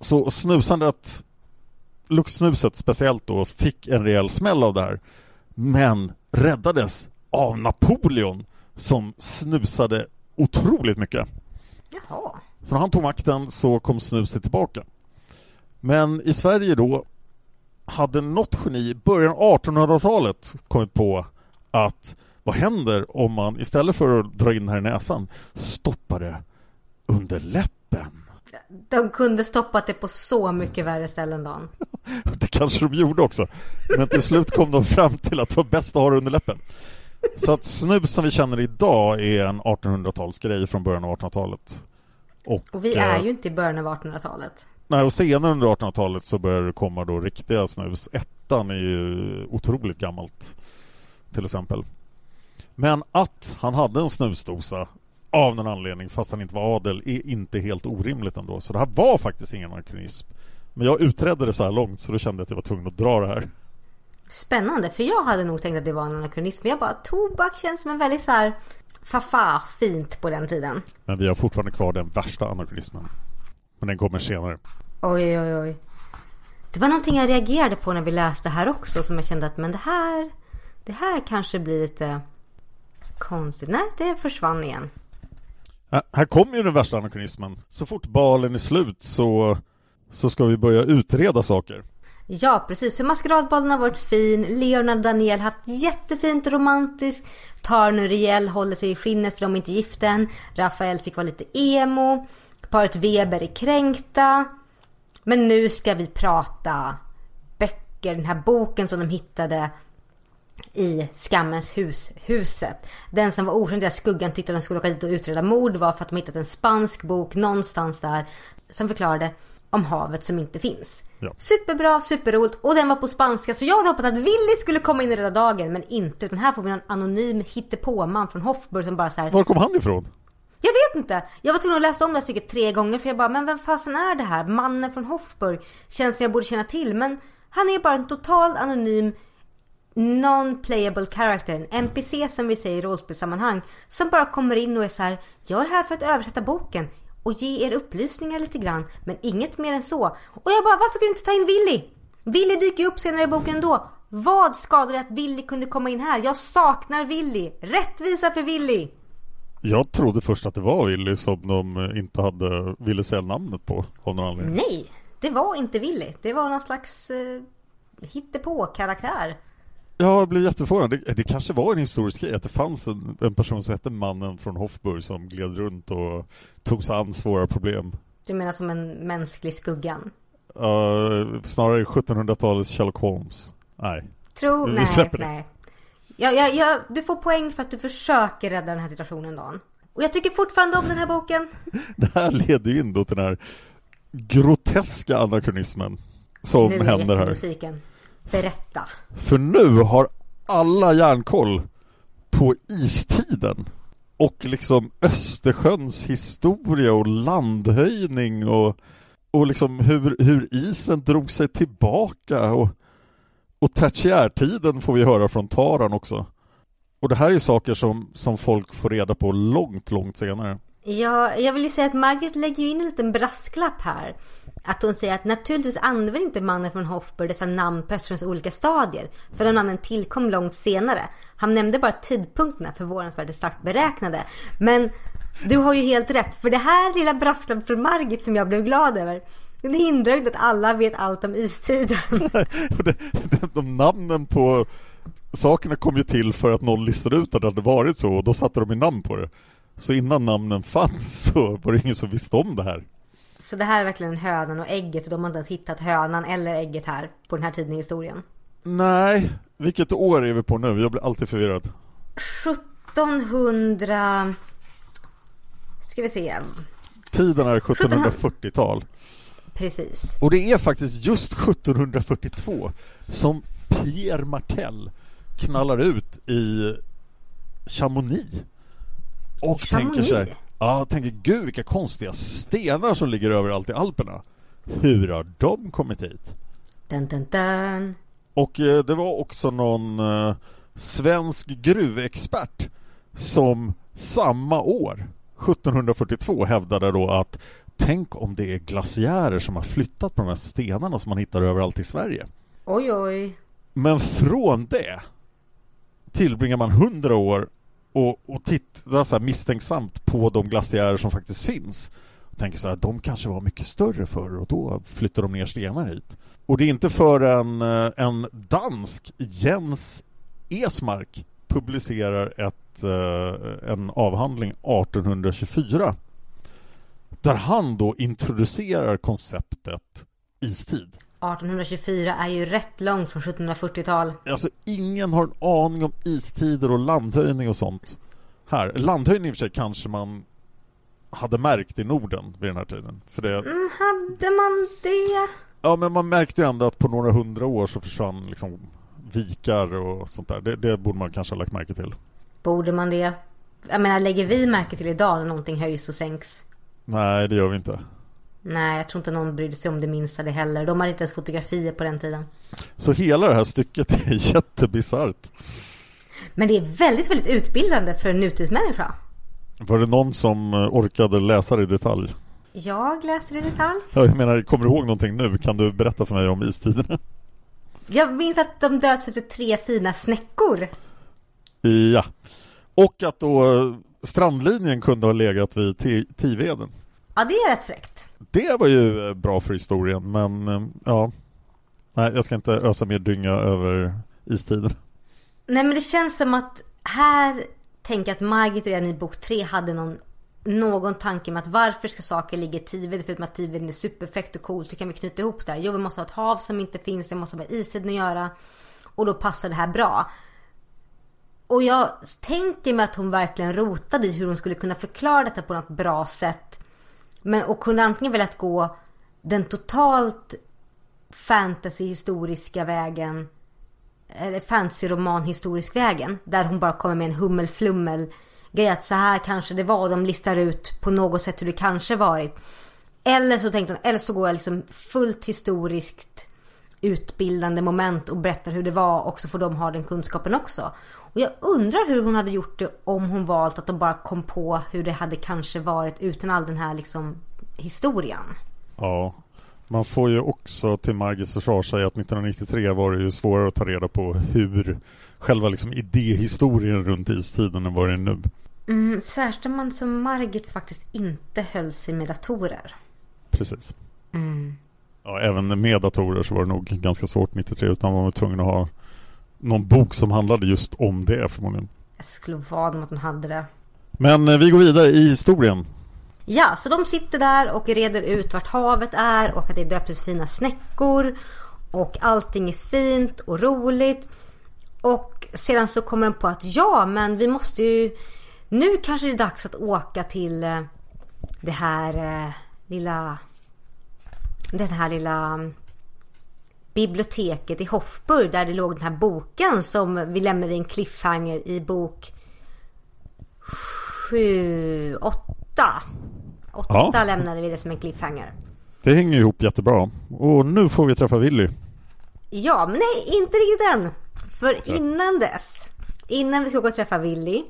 Så snusandet, luktsnuset speciellt då, fick en rejäl smäll av det här. Men räddades av Napoleon som snusade otroligt mycket. Jaha. Så när han tog makten så kom snuset tillbaka. Men i Sverige då hade något geni i början av 1800-talet kommit på att vad händer om man istället för att dra in här i näsan stoppar det under läppen? De kunde stoppat det på så mycket värre ställen Dan. Det kanske de gjorde också. Men till slut kom de fram till att det var bäst att ha det under läppen. Så att snus som vi känner idag är en 1800-talsgrej från början av 1800-talet. Och, Och vi är eh, ju inte i början av 1800-talet. Nej, och senare under 1800-talet så började det komma då riktiga snus. Ettan är ju otroligt gammalt, till exempel. Men att han hade en snusdosa av någon anledning, fast han inte var adel, är inte helt orimligt ändå. Så det här var faktiskt ingen anakronism. Men jag utredde det så här långt så då kände jag att jag var tvungen att dra det här. Spännande, för jag hade nog tänkt att det var en anakronism. Men jag bara, tobak känns som en väldigt så här fafa fint på den tiden. Men vi har fortfarande kvar den värsta anakronismen. Men den kommer senare. Oj, oj, oj. Det var någonting jag reagerade på när vi läste här också som jag kände att men det här, det här kanske blir lite konstigt. Nej, det försvann igen. Eh, här- kommer ju den värsta anakronismen. Så fort balen är slut så, så ska vi börja utreda saker. Ja, precis. För maskeradbalen har varit fin. Leonard och Daniel har haft jättefint romantiskt. Tarn och Riel håller sig i skinnet för de är inte gifta än. Rafael fick vara lite emo. Paret Weber är kränkta. Men nu ska vi prata böcker. Den här boken som de hittade i Skammens hus, huset. Den som var orsaken till att skuggan tyckte att de skulle åka dit och utreda mord var för att de hittat en spansk bok någonstans där. Som förklarade om havet som inte finns. Ja. Superbra, superroligt och den var på spanska så jag hade hoppats att Willy skulle komma in i rädda dagen men inte utan här får vi en anonym hittepåman från Hofburg som bara så här. Var kom han ifrån? Jag vet inte. Jag var tvungen att läsa om det här stycket tre gånger för jag bara, men vem fasen är det här? Mannen från Hofburg. Känns det jag borde känna till. Men han är bara en totalt anonym non-playable character. En NPC som vi säger i rollspelssammanhang. Som bara kommer in och är så här, jag är här för att översätta boken. Och ge er upplysningar lite grann. Men inget mer än så. Och jag bara, varför kunde du inte ta in Willy? Willy dyker ju upp senare i boken ändå. Vad skadade att Willy kunde komma in här? Jag saknar Willy. Rättvisa för Willy. Jag trodde först att det var Willy som de inte hade ville säga namnet på av någon anledning. Nej, det var inte Willy. Det var någon slags eh, hittepå-karaktär. Ja, jag blev jätteförvånad. Det, det kanske var en historisk grej att det fanns en, en person som hette Mannen från Hofburg som gled runt och tog sig an svåra problem. Du menar som en mänsklig skuggan? Uh, snarare 1700-talets Sherlock Holmes. Nej. Tro, Vi nej, släpper det. nej. Ja, ja, ja, du får poäng för att du försöker rädda den här situationen Dan. Och jag tycker fortfarande om den här boken. Det här leder ju in då till den här groteska anakronismen som nu är jag händer här. Berätta. För nu har alla järnkoll på istiden och liksom Östersjöns historia och landhöjning och, och liksom hur, hur isen drog sig tillbaka och, och tertiärtiden får vi höra från Taran också. Och det här är saker som, som folk får reda på långt, långt senare. Ja, jag vill ju säga att Margaret lägger ju in en liten brasklapp här. Att hon säger att naturligtvis använder inte mannen från Hofburg dessa namn på Östersjöns olika stadier. För de namnen tillkom långt senare. Han nämnde bara tidpunkterna förvånansvärt exakt beräknade. Men du har ju helt rätt. För det här lilla brasklapp från Margit som jag blev glad över. Den hindrar ju inte att alla vet allt om istiden. De namnen på sakerna kom ju till för att någon listade ut att det hade varit så och då satte de i namn på det. Så innan namnen fanns så var det ingen som visste om det här. Så det här är verkligen hönan och ägget och de har inte ens hittat hönan eller ägget här på den här tiden i historien. Nej, vilket år är vi på nu? Jag blir alltid förvirrad. 1700... Ska vi se. Tiden är 1740-tal. Precis. Och det är faktiskt just 1742 som Pierre Martel knallar ut i Chamonix. Och Chamonix? tänker så här, ja, tänker gud vilka konstiga stenar som ligger överallt i Alperna. Hur har de kommit hit? Dun, dun, dun. Och eh, det var också någon eh, svensk gruvexpert som samma år, 1742, hävdade då att tänk om det är glaciärer som har flyttat på de här stenarna som man hittar överallt i Sverige. Oj, oj. Men från det tillbringar man hundra år och, och tittar så här misstänksamt på de glaciärer som faktiskt finns. Och tänker så här, de kanske var mycket större förr och då flyttar de ner stenar hit. Och det är inte förrän eh, en dansk, Jens Esmark, publicerar ett, eh, en avhandling 1824 där han då introducerar konceptet istid. 1824 är ju rätt långt från 1740-tal. Alltså ingen har en aning om istider och landhöjning och sånt här. Landhöjning i och för sig kanske man hade märkt i Norden vid den här tiden. För det, Mm, hade man det? ja men man märkte ju ändå att på några hundra år så försvann liksom vikar och sånt där. Det, det borde man kanske ha lagt märke till. Borde man det? Jag menar, lägger vi märke till idag när någonting höjs och sänks? Nej, det gör vi inte. Nej, jag tror inte någon brydde sig om det minsta det heller. De hade inte ens fotografier på den tiden. Så hela det här stycket är jättebisarrt. Men det är väldigt, väldigt utbildande för en nutidsmänniska. Var det någon som eh, orkade läsa det i detalj? Jag läser i detalj. Ja, Jag menar, kommer du ihåg någonting nu? Kan du berätta för mig om istiderna? Jag minns att de döps efter tre fina snäckor. Ja. Och att då eh, strandlinjen kunde ha legat vid Ti- Tiveden. Ja, det är rätt fräckt. Det var ju eh, bra för historien, men eh, ja. Nej, jag ska inte ösa mer dynga över istiden. Nej, men det känns som att här tänker jag att Margit redan i bok tre hade någon någon tanke med att varför ska saker ligga i Tiveden förutom att Tiveden är superfräckt och coolt. Hur kan vi knyta ihop det här? Jo, vi måste ha ett hav som inte finns. Det måste ha med istiden att göra. Och då passar det här bra. Och jag tänker mig att hon verkligen rotade i hur hon skulle kunna förklara detta på något bra sätt. Men och kunde antingen velat gå den totalt fantasy-historiska vägen eller fantasy-roman historisk vägen. Där hon bara kommer med en hummelflummel grej att så här kanske det var. De listar ut på något sätt hur det kanske varit. Eller så tänkte hon, eller så går jag liksom fullt historiskt utbildande moment och berättar hur det var och så får de ha den kunskapen också. Och jag undrar hur hon hade gjort det om hon valt att de bara kom på hur det hade kanske varit utan all den här liksom historien. Ja, man får ju också till Margits försvar säga att 1993 var det ju svårare att ta reda på hur själva liksom idéhistorien runt istiden än vad det är nu. Mm, särskilt man som Margit faktiskt inte höll sig med datorer. Precis. Mm. Ja, även med datorer så var det nog ganska svårt 93 utan man var tvungen att ha någon bok som handlade just om det förmodligen. Jag skulle vad om att hon hade det. Men eh, vi går vidare i historien. Ja, så de sitter där och reder ut vart havet är och att det är döpt ut fina snäckor. Och allting är fint och roligt. Och sedan så kommer de på att ja, men vi måste ju... Nu kanske det är dags att åka till eh, det här eh, lilla... Den här lilla mm, biblioteket i Hofburg där det låg den här boken som vi lämnade i en cliffhanger i bok 7, 8. 8 Ja. lämnade vi det som en cliffhanger. Det hänger ihop jättebra. Och nu får vi träffa Willy. Ja, men nej, inte riktigt än. För innan dess, innan vi ska gå och träffa Willy,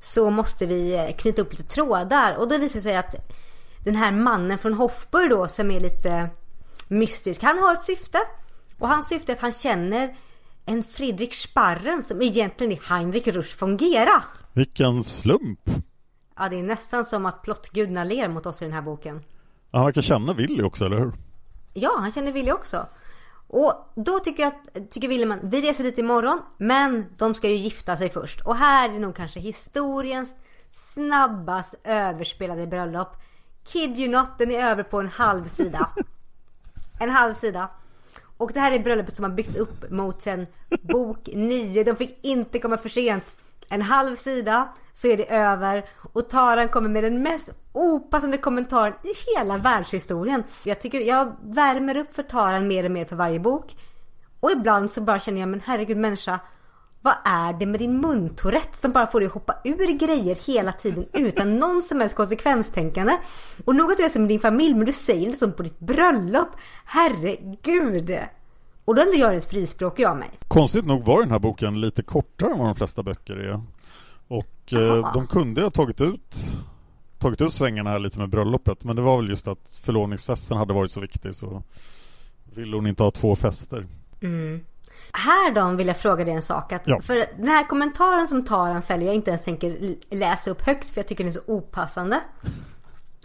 så måste vi eh, knyta upp lite trådar. Och då visar det sig att den här mannen från Hofburg då, som är lite mystisk, han har ett syfte. Och hans syfte är att han känner en Fredrik Sparren som egentligen är Heinrich Rusch von Gera. Vilken slump! Ja, det är nästan som att plottgudarna ler mot oss i den här boken. Han verkar känna Willy också, eller hur? Ja, han känner Willy också. Och då tycker jag att, tycker Wilhelm vi reser dit imorgon, men de ska ju gifta sig först. Och här är nog kanske historiens snabbast överspelade bröllop. Kid you not, den är över på en halv sida. En halv sida. Och det här är bröllopet som har byggts upp mot sen bok 9. De fick inte komma för sent. En halv sida så är det över och Taran kommer med den mest opassande kommentaren i hela världshistorien. Jag tycker jag värmer upp för Taran mer och mer för varje bok. Och ibland så bara känner jag, men herregud människa, vad är det med din muntorrett som bara får dig att hoppa ur grejer hela tiden utan någon som helst konsekvenstänkande? Och nog att du är som med din familj, men du säger det som på ditt bröllop. Herregud! Och då ändå gör ett frispråk jag mig. Konstigt nog var den här boken lite kortare än vad de flesta böcker är. Och eh, de kunde ha tagit ut tagit ut svängarna här lite med bröllopet men det var väl just att förlovningsfesten hade varit så viktig så ville hon inte ha två fester. Mm. Här då vill jag fråga dig en sak. Att Ja. För den här kommentaren som Taran fäller, jag inte ens tänker läsa upp högt för jag tycker den är så opassande.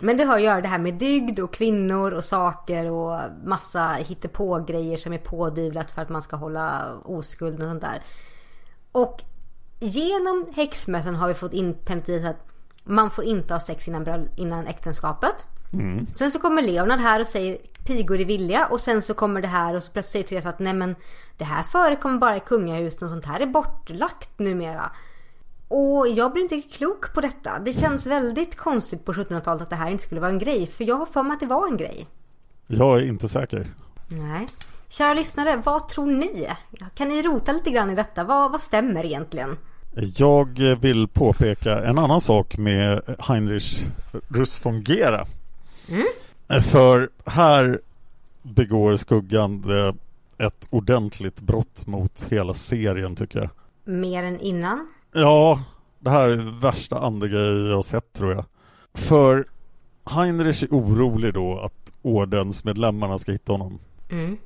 Men det har att göra det här med dygd och kvinnor och saker och massa hittepå-grejer som är pådyvlat för att man ska hålla oskulden och sånt där. Och genom häxmässan har vi fått inpräntat att man får inte ha sex innan, innan äktenskapet. Sen så kommer Leonard här och säger pigor är villiga och sen så kommer det här och så plötsligt säger Therese att nej men det här förekommer bara i kungahusen och sånt här är bortlagt numera. Och jag blir inte klok på detta. Det känns väldigt konstigt på 1700-talet att det här inte skulle vara en grej. För jag har för mig att det var en grej. Jag är inte säker. Nej. Kära lyssnare, vad tror ni? Kan ni rota lite grann i detta? Vad, vad stämmer egentligen? Jag vill påpeka en annan sak med Heinrich Russ von Gera. För här begår skuggan det ett ordentligt brott mot hela serien tycker jag. Mer än innan? Ja, det här är värsta andegrej jag har sett tror jag. För Heinrich är orolig då att ordensmedlemmarna ska hitta honom. Mm.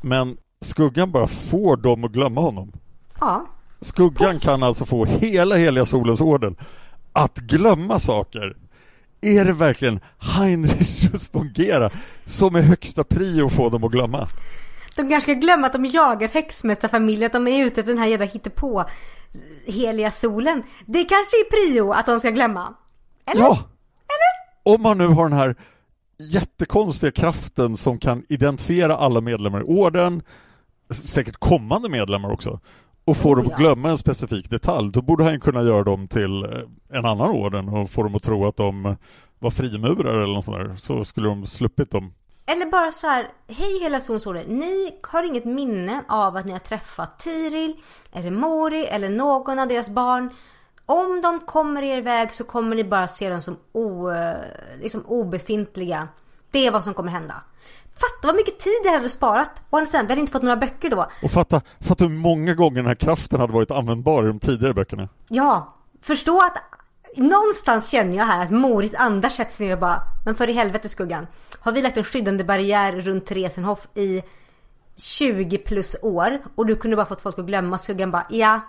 Men skuggan bara får dem att glömma honom. Ja. Skuggan kan alltså få hela Heliga Solens orden att glömma saker. Är det verkligen Heinrich Ruspongera som är högsta prio att få dem att glömma? De kanske ska glömma att de jagar häxmästarfamiljen, att de är ute efter den här jävla hittepå heliga solen. Det kanske är prio att de ska glömma. Eller? Ja! Om man nu har den här jättekonstiga kraften som kan identifiera alla medlemmar i orden, säkert kommande medlemmar också, och få Oh, dem att glömma en specifik detalj, då borde han kunna göra dem till eh, en annan orden och få dem att tro att de var frimurare eller något sånt där. Så skulle de sluppit dem. Eller bara så här, hej hela Zonsoler. Ni har inget minne av att ni har träffat Tiril eller Mori eller någon av deras barn. Om de kommer er väg så kommer ni bara se dem som o, liksom obefintliga. Det är vad som kommer hända. Fatta vad mycket tid jag hade sparat. Och sen, vi hade inte fått några böcker då. Och fatta, fatta hur många gånger den här kraften hade varit användbar i de tidigare böckerna. Ja, förstå att någonstans känner jag här att Moritz Anders sätter sig ner och bara Men för i helvete skuggan. Har vi lagt en skyddande barriär runt Theresenhof i 20 plus år och du kunde bara fått folk att glömma skuggan bara ja.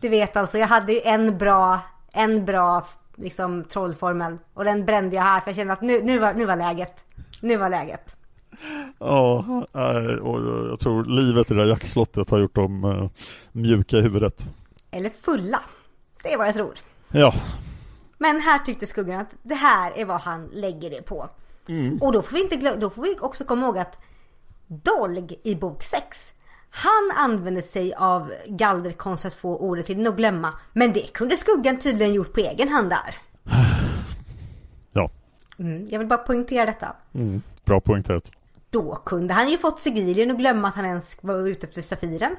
Du vet alltså jag hade ju en bra, en bra liksom trollformel och den brände jag här för jag kände att nu, nu, var, nu var läget. Nu var läget. Ja, och jag tror livet i det där jaktslottet har gjort dem eh, mjuka i huvudet. Eller fulla. Det är vad jag tror. Ja. Men här tyckte skuggan att det här är vad han lägger det på. Mm. Och då får, vi inte då får vi också komma ihåg att Dolg i bok 6 han använde sig av galderkonst att få ordet till att glömma. Men det kunde skuggan tydligen gjort på egen hand där. Ja. Mm, jag vill bara poängtera detta. Mm, bra poängterat. Då kunde han ju fått Sigilion att glömma att han ens var ute efter Safiren.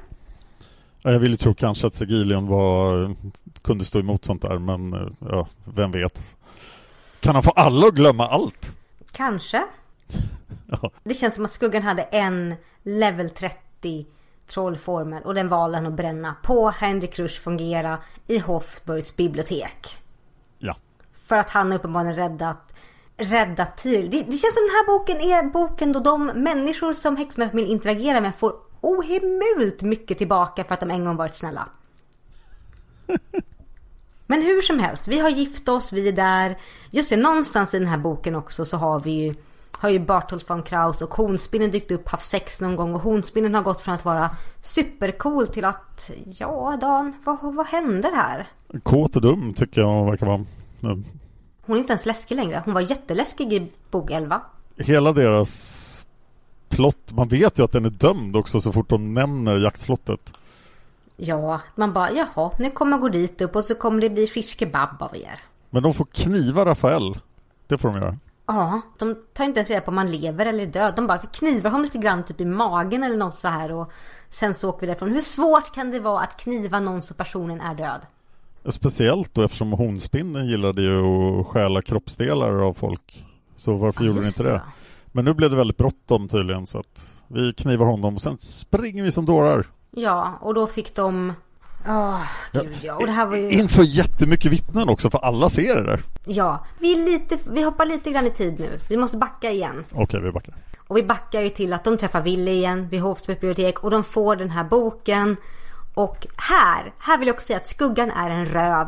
Jag ville tro kanske att Sigilion var, kunde stå emot sånt där, men eh, ja, vem vet. Kan han få alla att glömma allt? Kanske. Ja. Det känns som att skuggan hade en level 30 trollformel och den valde han att bränna på Henrik Rush fungera i Hofsburgs bibliotek. Ja. För att han uppenbarligen räddat räddat Tiril. Det, det känns som den här boken är boken då de människor som häxmästarfamiljen interagerar med får ohemult mycket tillbaka för att de en gång varit snälla. Men hur som helst, vi har gift oss, vi är där. Just det, någonstans i den här boken också så har vi ju har ju Barthold von Kraus och Hornspinnen dykt upp, haft sex någon gång och Hornspinnen har gått från att vara supercool till att ja Dan, vad, vad händer här? Kåt och dum tycker jag verkar vara. Hon är inte ens läskig längre. Hon var jätteläskig i bok 11. Hela deras plott, man vet ju att den är dömd också så fort de nämner jaktslottet. Ja, man bara jaha, nu kommer jag gå dit upp och så kommer det bli fish kebab av er. Men de får kniva Rafael. Det får de göra. Ja, de tar inte ens reda på om man lever eller är död. De bara knivar honom lite grann typ i magen eller något så här och sen så åker vi därifrån. Hur svårt kan det vara att kniva någon så personen är död? Speciellt då eftersom honspinnen gillade ju att stjäla kroppsdelar av folk. Så varför Ja, gjorde de just inte det? det. Men nu blev det väldigt bråttom tydligen så att vi knivar honom och sen springer vi som dårar. Ja, och då fick de... Åh, gud ja. Och det här var ju... Inför jättemycket vittnen också för alla ser det där. Ja, vi lite... Vi hoppar lite grann i tid nu. Vi måste backa igen. Okej, vi backar. Och vi backar ju till att de träffar Ville igen vid bibliotek och de får den här boken. Och här, här vill jag också säga att skuggan är en röv.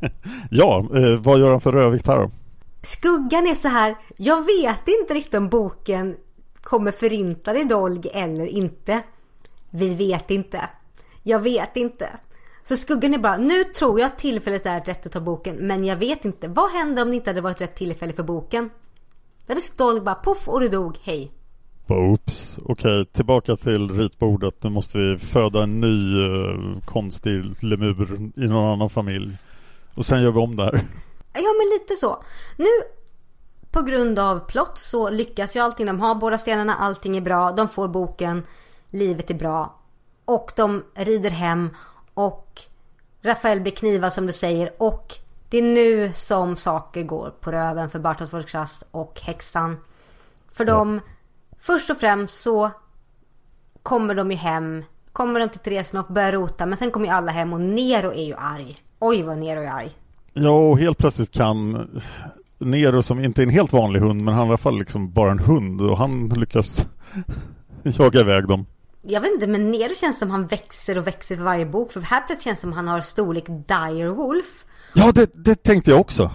Ja, eh, vad gör han för rövvikt här då? Skuggan är så här, jag vet inte riktigt om boken kommer förinta dig Dolg eller inte. Vi vet inte. Jag vet inte. Så skuggan är bara, nu tror jag att tillfället är rätt att ta boken, men jag vet inte. Vad händer om det inte hade varit rätt tillfälle för boken? Då hade Dolg bara poff och du dog, hej. Bara, Oops, okej, tillbaka till ritbordet. Nu måste vi föda en ny eh, konstig lemur i någon annan familj. Och sen gör vi om det här. Ja men lite så. Nu på grund av plott så lyckas ju allting. De har båda stenarna, allting är bra. De får boken, livet är bra. Och de rider hem och Rafael blir knivad som du säger och det är nu som saker går på röven för Bartolt Volkrast och häxan. För de, först och främst så kommer de ju hem, kommer de till Theresen och börjar rota men sen kommer ju alla hem och Nero är ju arg. Oj vad Nero är arg. Ja, och helt plötsligt kan Nero som inte är en helt vanlig hund men han är i alla fall liksom bara en hund och han lyckas jaga iväg dem. Jag vet inte men Nero känns som han växer och växer för varje bok. För här plötsligt känns det som han har storlek Direwolf. Ja, det, det tänkte jag också.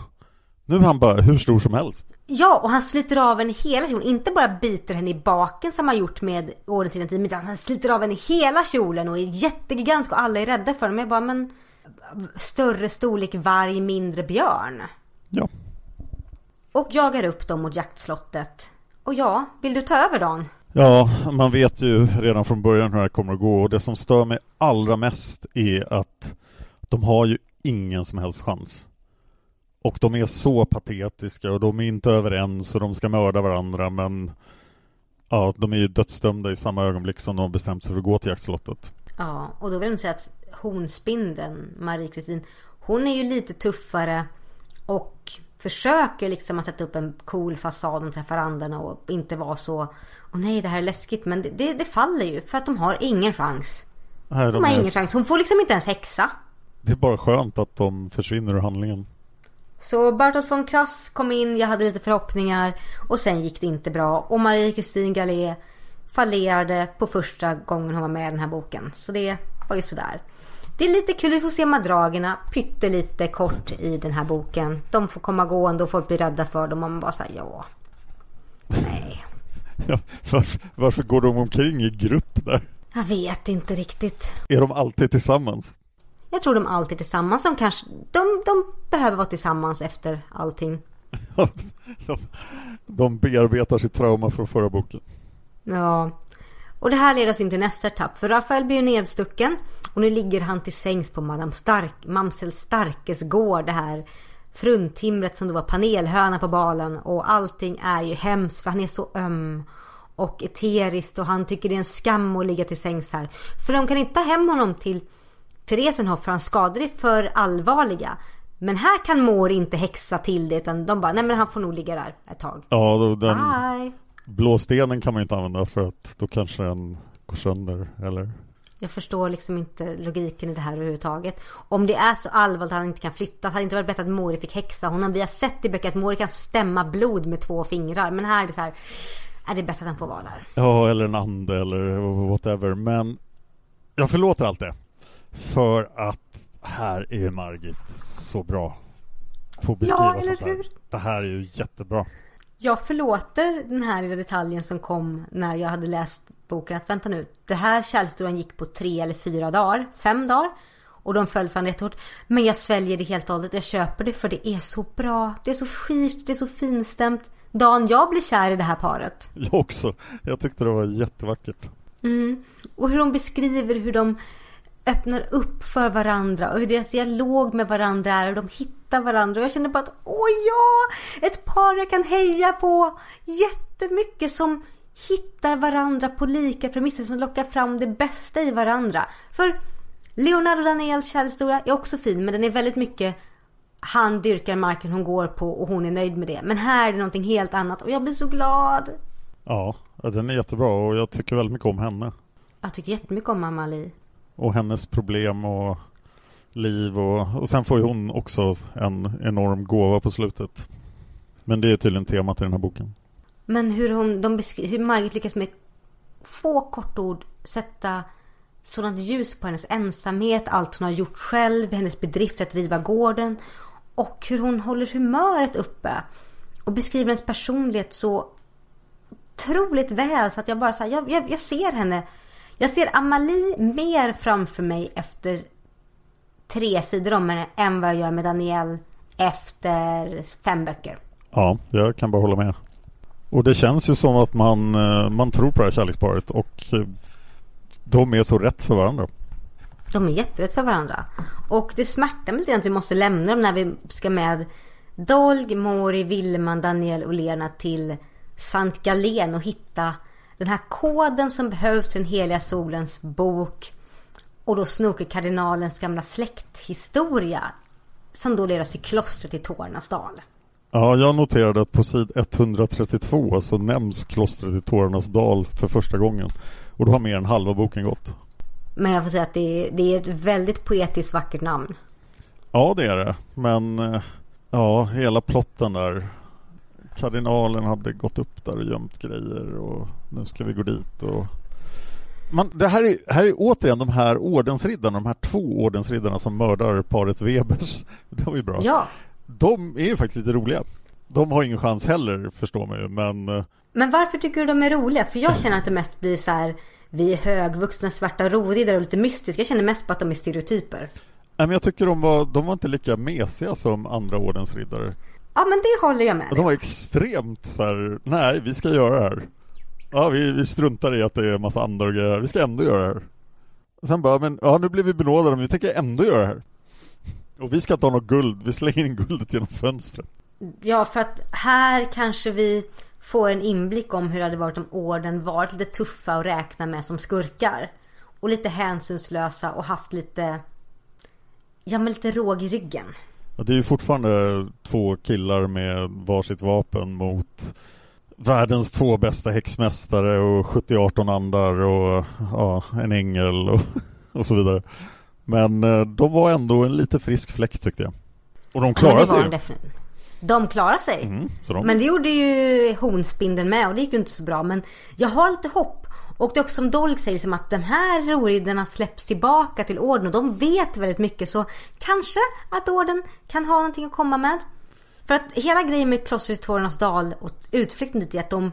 Nu är han bara hur stor som helst. Ja, och han sliter av en hela kjolen. Inte bara biter henne i baken som han gjort med Ordens identitet. Utan han sliter av henne hela kjolen och är jättegigantisk och alla är rädda för honom. Jag bara, men större storlek varg, mindre björn. Ja. Och jagar upp dem mot jaktslottet. Och ja, vill du ta över Dan? Ja, man vet ju redan från början hur det här kommer att gå och det som stör mig allra mest är att de har ju ingen som helst chans. Och de är så patetiska och de är inte överens och de ska mörda varandra men ja, de är ju dödsdömda i samma ögonblick som de har bestämt sig för att gå till jaktslottet. Ja, och då vill jag säga att honspindeln, Marie-Kristin, hon är ju lite tuffare och försöker liksom att sätta upp en cool fasad och träffar andarna och inte vara så Åh nej det här är läskigt men det, det, det faller ju för att de har ingen chans. Nej, de, de har är... ingen chans. Hon får liksom inte ens häxa. Det är bara skönt att de försvinner ur handlingen. Så Bertolt von Krass kom in, jag hade lite förhoppningar och sen gick det inte bra. Och Marie-Kristin Gallet fallerade på första gången hon var med i den här boken. Så det var ju sådär. Det är lite kul, vi får se madragerna pyttelite kort i den här boken. De får komma gående och folk blir rädda för dem och man bara säger ja. Nej. Ja, varför, varför går de omkring i grupp där? Jag vet inte riktigt. Är de alltid tillsammans? Jag tror de alltid är tillsammans. De, kanske, de, de behöver vara tillsammans efter allting. de, de bearbetar sitt trauma från förra boken. Ja. Och det här leder oss in till nästa etapp. För Rafael blir ju nedstucken. Och nu ligger han till sängs på Madame Stark, Mamsel Starkes gård. Det här fruntimret som då var panelhöna på balen. Och allting är ju hemskt för han är så öm och eteriskt och han tycker det är en skam att ligga till sängs här. För de kan inte ta hem honom till Theresenhoff för hans skador är för allvarliga. Men här kan mor inte häxa till det utan de bara, nej men han får nog ligga där ett tag. Ja, då, den Bye. blå stenen kan man inte använda för att då kanske den går sönder, eller? Jag förstår liksom inte logiken i det här överhuvudtaget. Om det är så allvarligt att han inte kan flytta, hade det inte varit bättre att Mori fick häxa honom. Vi har sett i böcker att Mori kan stämma blod med två fingrar. Men här är det så här, är det bättre att han får vara där. Ja, eller en ande eller whatever. Men jag förlåter allt det. För att här är Margit så bra på att beskriva ja, sånt här. Hur? Det här är ju jättebra. Jag förlåter den här lilla detaljen som kom när jag hade läst boken. Att vänta nu, det här kärlekshistorien gick på tre eller fyra dagar, fem dagar. Och de föll från jättehårt. Men jag sväljer det helt och hållet. Jag köper det för det är så bra. Det är så skirt, det är så finstämt. Dan, jag blir kär i det här paret. Jag också. Jag tyckte det var jättevackert. Mm. Och hur de beskriver hur de öppnar upp för varandra och hur deras dialog med varandra är och de hittar varandra. Och jag känner bara att åh ja! Ett par jag kan heja på jättemycket som hittar varandra på lika premisser som lockar fram det bästa i varandra. För Leonardo Daniels kärlekshistoria är också fin men den är väldigt mycket han dyrkar marken hon går på och hon är nöjd med det. Men här är det någonting helt annat och jag blir så glad. Ja, den är jättebra och jag tycker väldigt mycket om henne. Jag tycker jättemycket om Amalie. Och hennes problem och liv och, och sen får ju hon också en enorm gåva på slutet. Men det är tydligen temat i den här boken. Men hur, hon, de hur Margit lyckas med få kortord sätta sådant ljus på hennes ensamhet, allt hon har gjort själv, hennes bedrift att driva gården och hur hon håller humöret uppe och beskriver hennes personlighet så otroligt väl så att jag bara så här, jag, jag, jag, ser henne. Jag ser Amalie mer framför mig efter tre sidor om henne än vad jag gör med Danielle efter fem böcker. Ja, jag kan bara hålla med. Och det känns ju som att man, eh, man tror på det här kärleksparet och eh, de är så rätt för varandra. De är jätterätt för varandra. Och det smärtar mig lite att vi måste lämna dem när vi ska med Dolg, Mori, Willman, Daniel och Lena till Sankt Galen och hitta den här koden som behövs till den heliga solens bok. Och då Snoker-kardinalens gamla släkthistoria. Som då leder oss till klostret i Tårnas dal. Ja, jag noterade att på sid 132 så nämns klostret i Tårnas dal för första gången. Och då har mer än halva boken gått. Men jag får säga att det är, det är ett väldigt poetiskt vackert namn. Ja, det är det. Men eh, ja, hela plotten där. Kardinalen hade gått upp där och gömt grejer och nu ska vi gå dit och man, det här är, här är återigen de här ordensriddarna, de här två ordensriddarna som mördar paret Webers. Det var ju bra. Ja. De är ju faktiskt lite roliga. De har ingen chans heller, förstår man ju, men... Eh, men varför tycker du de är roliga? För jag känner att det mest blir så här vi är högvuxna svarta rovriddare och lite mystiska. Jag känner mest på att de är stereotyper. Nej, men jag tycker de var, de var inte lika mesiga som andra ordensriddare. Ja, men det håller jag med De var extremt så här, nej, vi ska göra det här. Ja, vi, vi struntar i att det är en massa andra och grejer. Vi ska ändå göra det här. Och sen bara, men ja, nu blir vi benådade, men vi tänker ändå göra det här. Och vi ska inte ha något guld, vi slänger in guldet genom fönstret. Ja, för att här kanske vi får en inblick om hur det hade varit om orden varit lite tuffa att räkna med som skurkar. Och lite hänsynslösa och haft lite, ja men lite råg i ryggen. Ja, det är ju fortfarande två killar med varsitt vapen mot världens två bästa häxmästare och 70-18 andar och ja, en ängel och, och så vidare. Men eh, de var ändå en lite frisk fläkt tyckte jag. Och de klarade ja, sig. De, de klarade sig. Mm, de... Men det gjorde ju honspindeln med och det gick ju inte så bra. Men jag har lite hopp. Och det är också som Dolg säger liksom att de här roriddarna släpps tillbaka till orden och de vet väldigt mycket så kanske att orden kan ha någonting att komma med. För att hela grejen med klostret i Tårarnas dal och utflykten dit är att de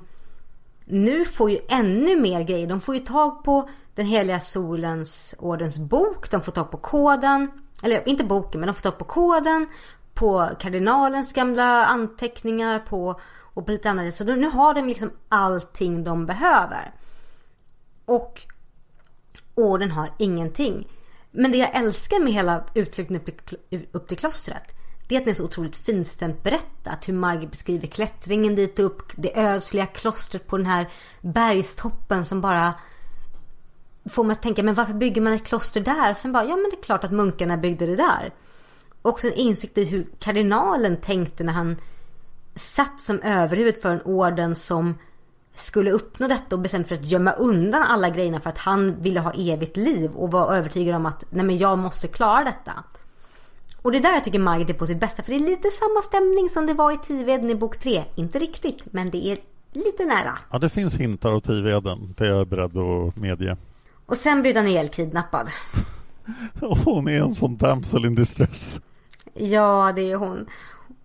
nu får ju ännu mer grejer. De får ju tag på den heliga solens ordens bok. De får tag på koden. Eller inte boken men de får tag på koden. På kardinalens gamla anteckningar på och på lite annat. Så nu har de liksom allting de behöver. Och orden har ingenting. Men det jag älskar med hela utflykten upp till, upp till klostret det är att den är så otroligt finstämt berättat. Hur Margit beskriver klättringen dit upp, det ödsliga klostret på den här bergstoppen som bara får mig att tänka, men varför bygger man ett kloster där? Och sen bara, ja men det är klart att munkarna byggde det där. Också en insikt i hur kardinalen tänkte när han satt som överhuvud för en orden som skulle uppnå detta och bestämde för att gömma undan alla grejerna för att han ville ha evigt liv och var övertygad om att nej men jag måste klara detta. Och det är där jag tycker Margit är på sitt bästa för det är lite samma stämning som det var i Tiveden i bok 3. Inte riktigt men det är lite nära. Ja det finns hintar av Tiveden, det är jag beredd att medge. Och sen blir Daniel kidnappad. Hon är en sån damsel in distress. Ja, det är hon.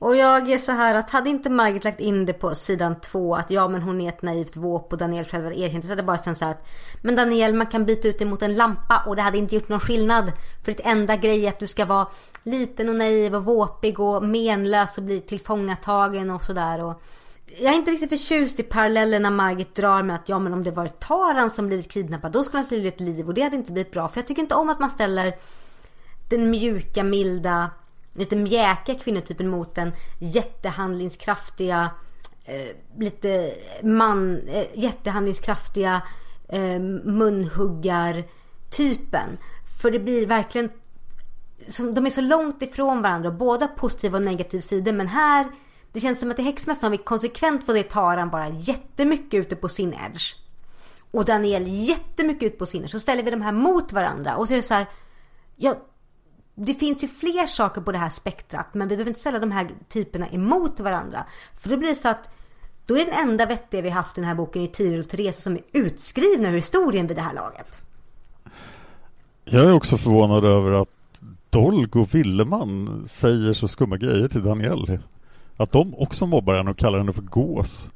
Och jag är så här att hade inte Margit lagt in det på sidan två att ja men hon är ett naivt våp och Daniel själv hade erkänt det så hade det bara känts så här att Men Daniel man kan byta ut det mot en lampa och det hade inte gjort någon skillnad. För ditt enda grej är att du ska vara liten och naiv och våpig och menlös och bli tillfångatagen och sådär. Och jag är inte riktigt förtjust i parallellerna Margit drar med att ja men om det var Taran som blivit kidnappad då skulle han ha ett liv och det hade inte blivit bra. För jag tycker inte om att man ställer den mjuka, milda lite mjäkiga kvinnotypen mot den jättehandlingskraftiga eh, lite man, eh, jättehandlingskraftiga eh, munhuggartypen. För det blir verkligen som, de är så långt ifrån varandra. Båda positiva och negativa sidor. Men här, det känns som att i Häxmästaren har vi konsekvent fått det Taran bara jättemycket ute på sin edge. Och Daniel jättemycket ute på sin edge. Så ställer vi de här mot varandra. Och så är det så här. jag det finns ju fler saker på det här spektrat men vi behöver inte ställa de här typerna emot varandra. För då blir det så att då är den enda vettiga vi haft i den här boken i Tiril och Therese som är utskrivna ur historien vid det här laget. Jag är också förvånad över att Dolg och Willeman säger så skumma grejer till Daniel. Att de också mobbar henne och kallar henne för gås.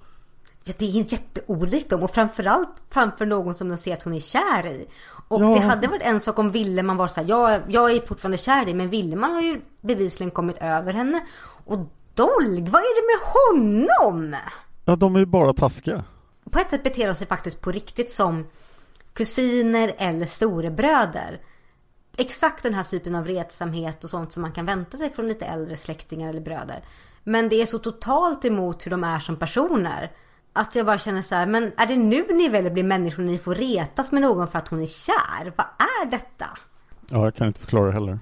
Ja, det är jätteolikt dem och framförallt framför någon som de ser att hon är kär i. Och Ja. det hade varit en sak om Willeman var så här, jag, jag är fortfarande kär i dig, men Willeman har ju bevisligen kommit över henne. Och Dolg, vad är det med honom? Ja, de är ju bara taskiga. På ett sätt beter de sig faktiskt på riktigt som kusiner eller storebröder. Exakt den här typen av retsamhet och sånt som man kan vänta sig från lite äldre släktingar eller bröder. Men det är så totalt emot hur de är som personer. Att jag bara känner så här, men är det nu ni väljer bli människor när ni får retas med någon för att hon är kär? Vad är detta? Ja, jag kan inte förklara det heller.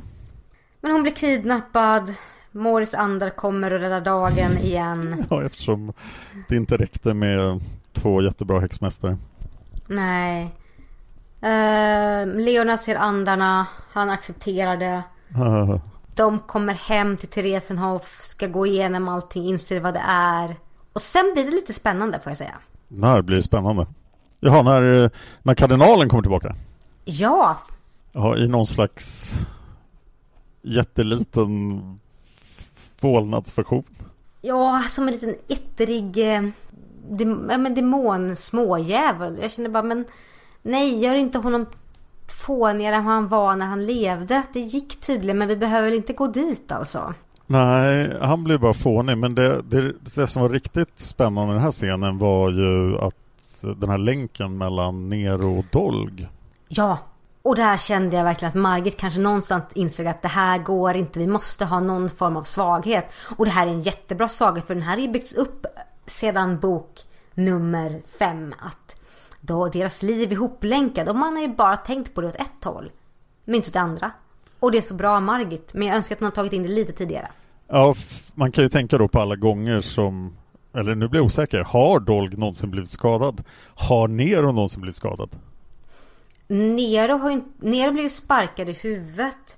Men hon blir kidnappad. Moris andar kommer och räddar dagen igen. Ja, eftersom det inte räckte med två jättebra häxmästare. Nej. Uh, Leona ser andarna. Han accepterar det. De kommer hem till Theresenhof, ska gå igenom allting, inser vad det är. Och sen blir det lite spännande får jag säga. När blir det spännande? Jaha, när, eh, när kardinalen kommer tillbaka? Ja, Ja, i någon slags jätteliten vålnadsversion. ja som en liten ettrig eh, dem, ja, men demon småjävel. Jag känner bara men nej, gör inte honom fånigare än han var när han levde. Det gick tydligen men vi behöver väl inte gå dit alltså. Nej, han blev bara fånig. Men det, det, det som var riktigt spännande i den här scenen var ju att den här länken mellan Nero och Dolg. Ja, Och där kände jag verkligen att Margit kanske någonstans insåg att det här går inte. Vi måste ha någon form av svaghet. Och det här är en jättebra svaghet för den här är byggts upp sedan bok nummer fem. Att då deras liv är ihoplänkade och man har ju bara tänkt på det åt ett håll. Men inte åt det andra. Och det är så bra Margit. Men jag önskar att hon har tagit in det lite tidigare. Ja, man kan ju tänka då på alla gånger som eller nu blir jag osäker. Har Dolg någonsin blivit skadad? Har Nero någonsin blivit skadad? Nero, har ju, Nero blev ju sparkad i huvudet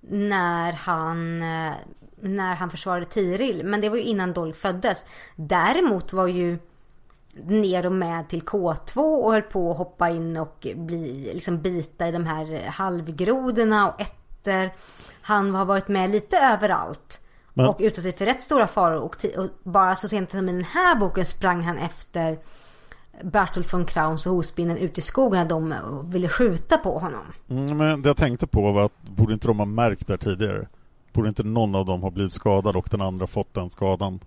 när han, eh, när han försvarade Tiril. Men det var ju innan Dolg föddes. Däremot var ju Nero med till K2 och höll på att hoppa in och bli, liksom bita i de här halvgrodorna och ätter. Han har varit med lite överallt. Men... Och utsatt sig för rätt stora faror. Och, och, bara så sent som i den här boken sprang han efter Bertolt von Krauns och Hosbinnen ute i skogen när de ville skjuta på honom. Mm, men det jag tänkte på var att borde inte de ha märkt där tidigare? Borde inte någon av dem ha blivit skadad och den andra fått den skadan?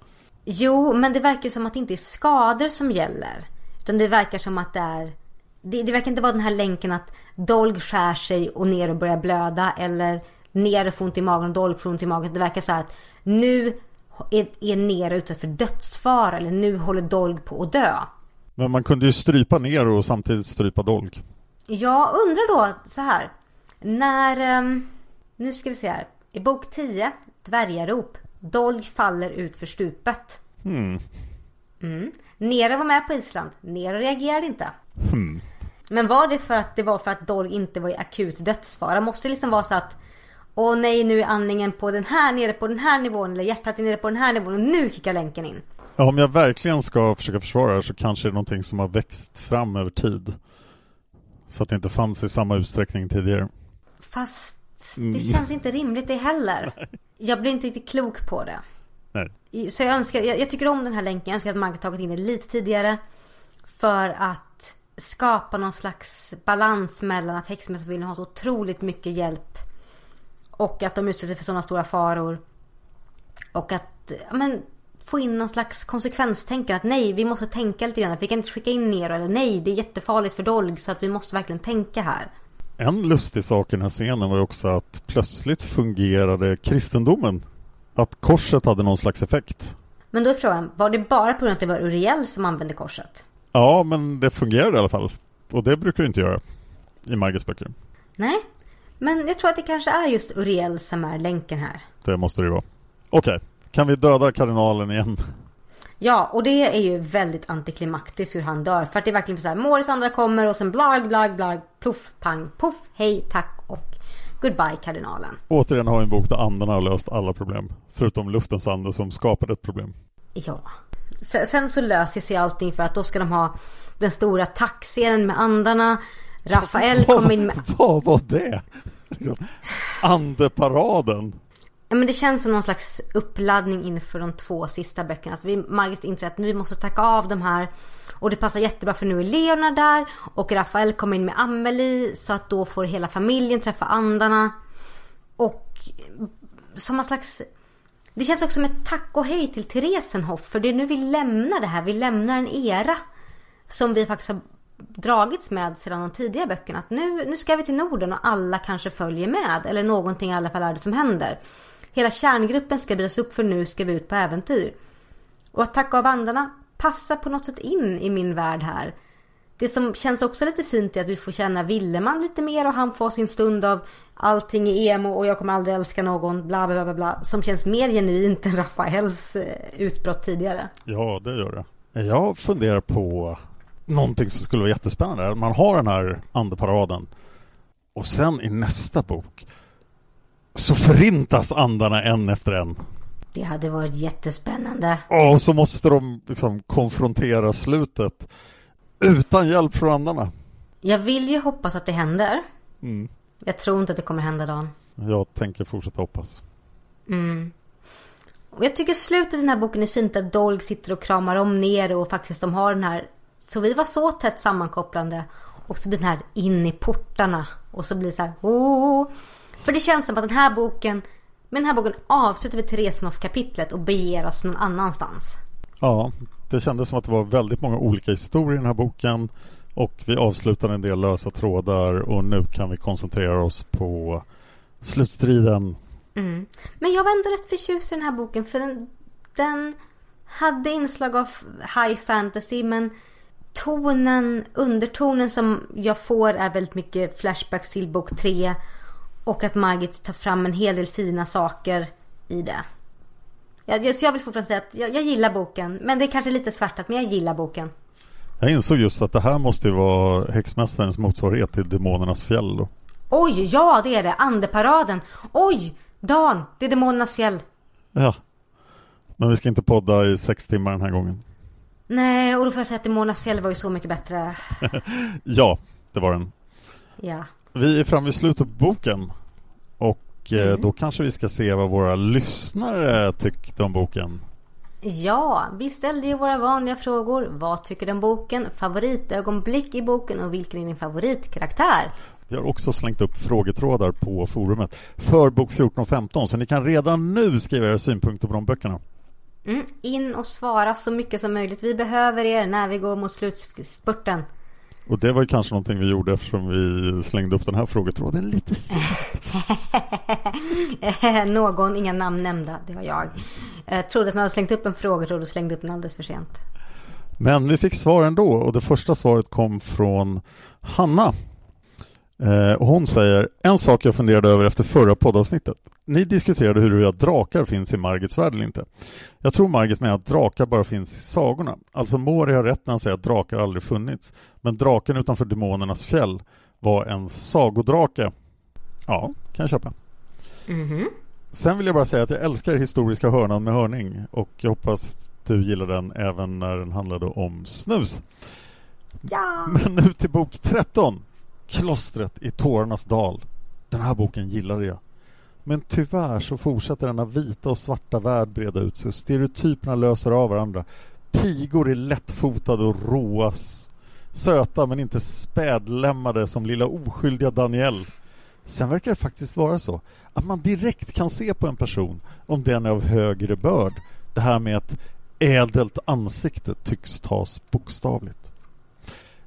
Jo, men det verkar som att det inte är skador som gäller. Utan det verkar som att det är... Det, det verkar inte vara den här länken att Dolg skär sig och ner och börjar blöda. Eller ner och får ont i magen och Dolg får ont i magen. Det verkar så här att nu är, är Nero ute för dödsfara. Eller nu håller Dolg på att dö. Men man kunde ju strypa Nero och samtidigt strypa Dolg. Jag undrar då så här. När... Um, nu ska vi se här. I bok 10, Dvärgarop. Dolg faller ut för stupet. Hmm. Mm. Nero var med på Island. Nero reagerade inte. Hmm. Men var det för att det var för att Dolg inte var i akut dödsfara? Måste det liksom vara så att Åh nej, nu är andningen på den här nere på den här nivån eller hjärtat är nere på den här nivån och nu kickar länken in. Ja, om jag verkligen ska försöka försvara det så kanske det är någonting som har växt fram över tid. Så att det inte fanns i samma utsträckning tidigare. Fast det mm. känns inte rimligt det heller. Jag blir inte riktigt klok på det. Nej. Så jag önskar, jag, jag, tycker om den här länken. Jag önskar att Margaret tagit in det lite tidigare. För att skapa någon slags balans mellan att häxmästarfamiljen har så otroligt mycket hjälp. Och att de utsätter för sådana stora faror. Och att, men få in någon slags konsekvenstänkande. Att nej, vi måste tänka lite grann. Vi kan inte skicka in ner eller nej, det är jättefarligt för Dolg så att vi måste verkligen tänka här. En lustig sak i den här scenen var ju också att plötsligt fungerade kristendomen. Att korset hade någon slags effekt. Men då är frågan, var det bara på grund av att det var Uriel som använde korset? Ja, men det fungerade i alla fall. Och det brukar det inte göra i Margits böcker. Nej, men jag tror att det kanske är just Uriel som är länken här. Det måste det vara. Okej, okay. kan vi döda kardinalen igen? Ja, och det är ju väldigt antiklimaktiskt hur han dör. För att det är verkligen så här, Moris andra kommer och sen blag, blag, blag, pluff, pang, puff, hej, tack och goodbye kardinalen. Återigen har vi en bok där andarna har löst alla problem. Förutom luftens ande som skapade ett problem. Ja. Sen så löser sig allting för att då ska de ha den stora tackscenen med andarna. Rafael kom in med... Vad var det? Andeparaden. Ja, men det känns som någon slags uppladdning inför de två sista böckerna. Att vi, Margit inser att vi måste tacka av de här. Och det passar jättebra för nu är Leona där. Och Rafael kommer in med Amelie. Så att då får hela familjen träffa andarna. Och som en slags... Det känns också som ett tack och hej till Theresenhoff. För det är nu vi lämnar det här. Vi lämnar en era. Som vi faktiskt har dragits med sedan de tidiga böckerna. Att nu, nu ska vi till Norden och alla kanske följer med. Eller någonting i alla fall är det som händer. Hela kärngruppen ska brytas upp för nu ska vi ut på äventyr. Och att tacka av andarna passar på något sätt in i min värld här. Det som känns också lite fint är att vi får känna Willeman lite mer och han får sin stund av allting i emo och jag kommer aldrig älska någon bla bla bla bla. Som känns mer genuint än Rafaels eh, utbrott tidigare. Ja, det gör det. Jag funderar på någonting som skulle vara jättespännande. Man har den här andeparaden och sen i nästa bok så förintas andarna en efter en. Det hade varit jättespännande. Och så måste de liksom konfrontera slutet utan hjälp från andarna. Jag vill ju hoppas att det händer. Mm. Jag tror inte att det kommer hända Dan. Jag tänker fortsätta hoppas. Mm. Och jag tycker slutet i den här boken är fint att Dolg sitter och kramar om ner och faktiskt de har den här så vi var så tätt sammankopplande. Och så blir den här in i portarna. Och så blir det så här. Oh. För det känns som att den här boken. Med den här boken avslutar vi Teresenhoff-kapitlet och beger oss någon annanstans. Ja, det kändes som att det var väldigt många olika historier i den här boken. Och vi avslutar en del lösa trådar och nu kan vi koncentrera oss på slutstriden. Mm. Men jag var ändå rätt förtjust i den här boken för den, den hade inslag av high fantasy men tonen, undertonen som jag får är väldigt mycket flashbacks till bok 3 och att Margit tar fram en hel del fina saker i det. Jag, så jag vill fortfarande säga att jag, jag gillar boken. Men det är kanske lite svärtat, men jag gillar boken. Jag insåg just att det här måste ju vara häxmästarens motsvarighet till Demonernas fjäll då. Oj, ja det är det. Andeparaden. Oj, Dan, det är Demonernas fjäll. Ja. Men vi ska inte podda i sex timmar den här gången. Nej, och då får jag säga att Demonernas fjäll var ju så mycket bättre. ja, det var den. Ja. Vi är framme vid slutet på boken. Och mm. då kanske vi ska se vad våra lyssnare tyckte om boken. Ja, vi ställde ju våra vanliga frågor. Vad tycker du om boken? Favoritögonblick i boken och vilken är din favoritkaraktär? Vi har också slängt upp frågetrådar på forumet för bok 14 och 15 så ni kan redan nu skriva era synpunkter på de böckerna. Mm, in och svara så mycket som möjligt. Vi behöver er när vi går mot slutspurten. Och det var ju kanske någonting vi gjorde eftersom vi slängde upp den här frågetråden lite sent. Någon, inga namn nämnda, det var jag. jag eh, trodde att man hade slängt upp en frågetråd och slängde upp den alldeles för sent. Men vi fick svar ändå och det första svaret kom från Hanna. Eh, och hon säger en sak jag funderade över efter förra poddavsnittet. Ni diskuterade huruvida drakar finns i Margits värld eller inte. Jag tror Margit menar att drakar bara finns i sagorna. Alltså Mori har rätt när han säger att drakar aldrig funnits. Men draken utanför demonernas fjäll var en sagodrake. Ja, kan jag köpa. Mm -hmm. Sen vill jag bara säga att jag älskar historiska hörnan med hörning och jag hoppas du gillar den även när den handlade om snus. Ja. Men nu till bok 13. Klostret i tårarnas dal. Den här boken gillade jag. Men tyvärr så fortsätter denna vita och svarta värld breda ut sig. Stereotyperna löser av varandra. Pigor är lättfotade och råa. Söta men inte spädlämmade som lilla oskyldiga Daniel. Sen verkar det faktiskt vara så att man direkt kan se på en person om den är av högre börd. Det här med ett ädelt ansikte tycks tas bokstavligt.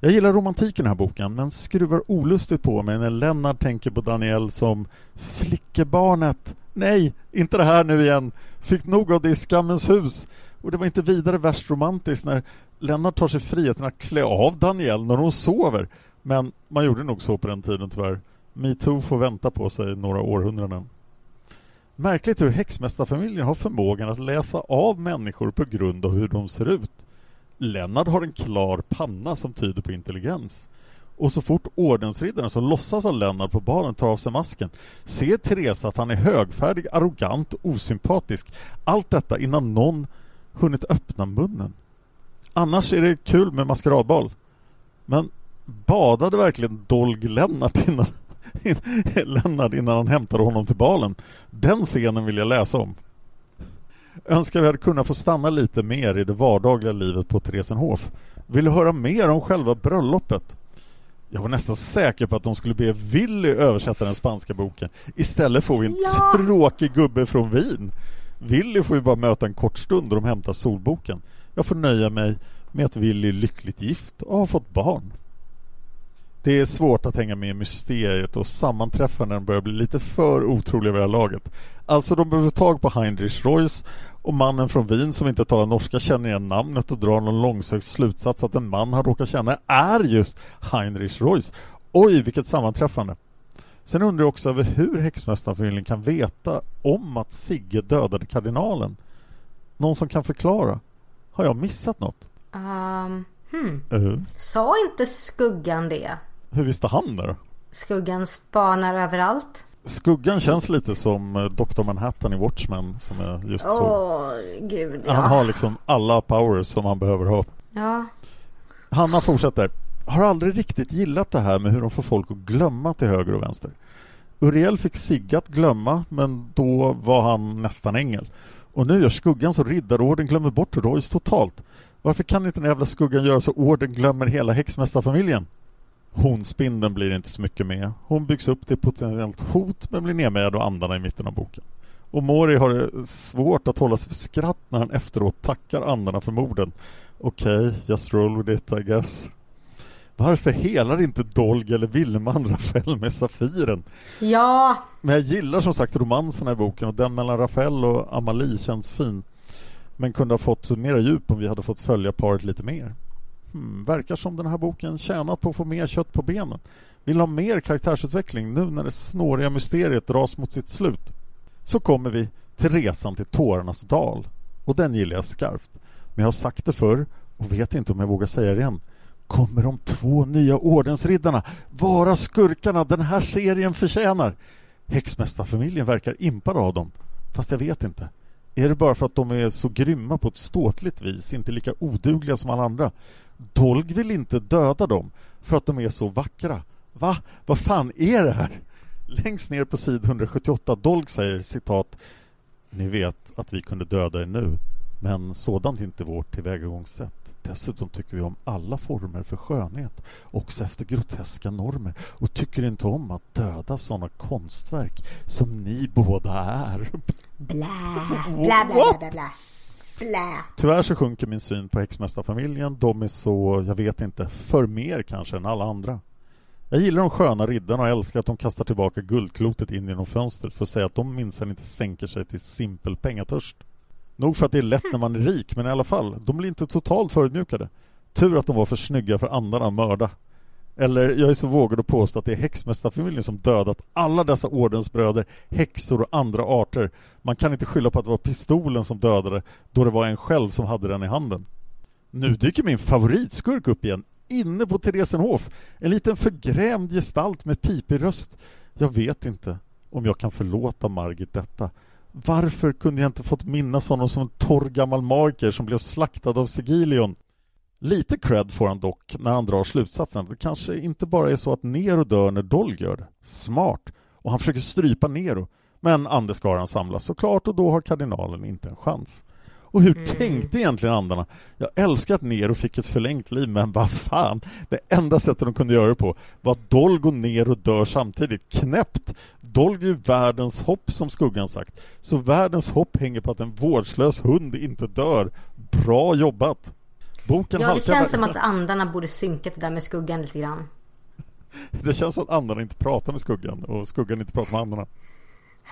Jag gillar romantiken i den här boken men skruvar olustigt på mig när Lennart tänker på Daniel som flickebarnet. Nej, inte det här nu igen. Fick nog av det i Skammens hus. Och det var inte vidare värst romantiskt när Lennart tar sig friheten att klä av Daniel när hon sover. Men man gjorde nog så på den tiden tyvärr. Metoo får vänta på sig några århundraden. Märkligt hur häxmästarfamiljen har förmågan att läsa av människor på grund av hur de ser ut. Lennart har en klar panna som tyder på intelligens. Och så fort ordensriddaren som låtsas vara Lennart på baren tar av sig masken ser Therese att han är högfärdig, arrogant, och osympatisk. Allt detta innan någon hunnit öppna munnen. Annars är det kul med maskeradbal. Men badade verkligen Dolg Lennart innan, Lennart innan han hämtade honom till balen? Den scenen vill jag läsa om. Önskar vi hade kunnat få stanna lite mer i det vardagliga livet på Theresenhof. Vill du höra mer om själva bröllopet? Jag var nästan säker på att de skulle be Willy översätta den spanska boken. Istället får vi en ja. tråkig gubbe från Wien. Willy får ju bara möta en kort stund och de hämtar solboken. Jag får nöja mig med att Willy är lyckligt gift och har fått barn. Det är svårt att hänga med i mysteriet och sammanträffanden börjar bli lite för otroliga vid det här laget. Alltså de behöver tag på Heinrich Reuss och mannen från Wien som inte talar norska känner igen namnet och drar någon långsökt slutsats att en man han råkar känna är just Heinrich Reuss. Oj, vilket sammanträffande! Sen undrar jag också över hur häxmästarfamiljen kan veta om att Sigge dödade kardinalen. Någon som kan förklara? Har jag missat något? Um, hmm. Uh. Sa inte Skuggan det? Hur visste han det? Skuggan spanar överallt. Skuggan känns lite som eh, Dr. Manhattan i Watchmen som är just så. Åh, gud ja. Han har liksom alla powers som han behöver ha. Ja. Hanna fortsätter. Har aldrig riktigt gillat det här med hur de får folk att glömma till höger och vänster. Uriel fick Sigge att glömma, men då var han nästan ängel. Och nu gör Skuggan så Riddarorden glömmer bort Royce totalt. Varför kan inte den jävla Skuggan göra så Orden glömmer hela häxmästarfamiljen? Hon, spindeln, blir inte så mycket med. Hon byggs upp till potentiellt hot men blir nedmejad av andarna i mitten av boken. Och Mori har det svårt att hålla sig för skratt när han efteråt tackar andarna för morden. Okej, okay, just roll with it I guess. Varför helar inte Dolg eller Villeman Rafael med Safiren? Ja, Men jag gillar som sagt romanserna i boken och den mellan Rafael och Amalie känns fin. Men kunde ha fått mera djup om vi hade fått följa paret lite mer. Hmm, verkar som den här boken tjänat på att få mer kött på benen. Vill ha mer karaktärsutveckling nu när det snåriga mysteriet dras mot sitt slut. Så kommer vi till resan till tårarnas dal. Och den gillar jag skarpt. Men jag har sagt det förr och vet inte om jag vågar säga det igen. Kommer de två nya ordensriddarna vara skurkarna den här serien förtjänar? Häxmästarfamiljen verkar impad av dem. Fast jag vet inte. Är det bara för att de är så grymma på ett ståtligt vis, inte lika odugliga som alla andra? Dolg vill inte döda dem för att de är så vackra. Va? Vad fan är det här? Längst ner på sid 178 Dolg säger citat Ni vet att vi kunde döda er nu men sådant är inte vårt tillvägagångssätt. Dessutom tycker vi om alla former för skönhet, också efter groteska normer och tycker inte om att döda sådana konstverk som ni båda är. blä, blä, blä, blä, blä, blä blä. Tyvärr så sjunker min syn på häxmästarfamiljen. De är så, jag vet inte, för mer kanske än alla andra. Jag gillar de sköna riddarna och älskar att de kastar tillbaka guldklotet in genom fönstret för att säga att de minsann inte sänker sig till simpel pengatörst. Nog för att det är lätt när man är rik, men i alla fall, de blir inte totalt förödmjukade. Tur att de var för snygga för andarna att mörda. Eller jag är så vågad att påstå att det är häxmästarfamiljen som dödat alla dessa ordensbröder, häxor och andra arter. Man kan inte skylla på att det var pistolen som dödade, då det var en själv som hade den i handen. Nu dyker min favoritskurk upp igen, inne på Theresenhof. En liten förgrämd gestalt med pipig röst. Jag vet inte om jag kan förlåta Margit detta. Varför kunde jag inte fått minnas honom som en torr gammal marker som blev slaktad av Sigilion? Lite cred får han dock när han drar slutsatsen. Det kanske inte bara är så att Nero dör när Dolg gör det. Smart! Och han försöker strypa Nero. Men andeskaran samlas såklart och då har kardinalen inte en chans. Och hur Mm. tänkte egentligen andarna? Jag älskar att Nero fick ett förlängt liv, men vad fan! Det enda sättet de kunde göra det på var att Dolg och Nero dör samtidigt. Knäppt! Dolg är ju världens hopp, som Skuggan sagt. Så världens hopp hänger på att en vårdslös hund inte dör. Bra jobbat! Boken Ja, det halkar känns som att andarna borde synkat det där med skuggan lite grann. Det känns som att andarna inte pratar med Skuggan och Skuggan inte pratar med andarna.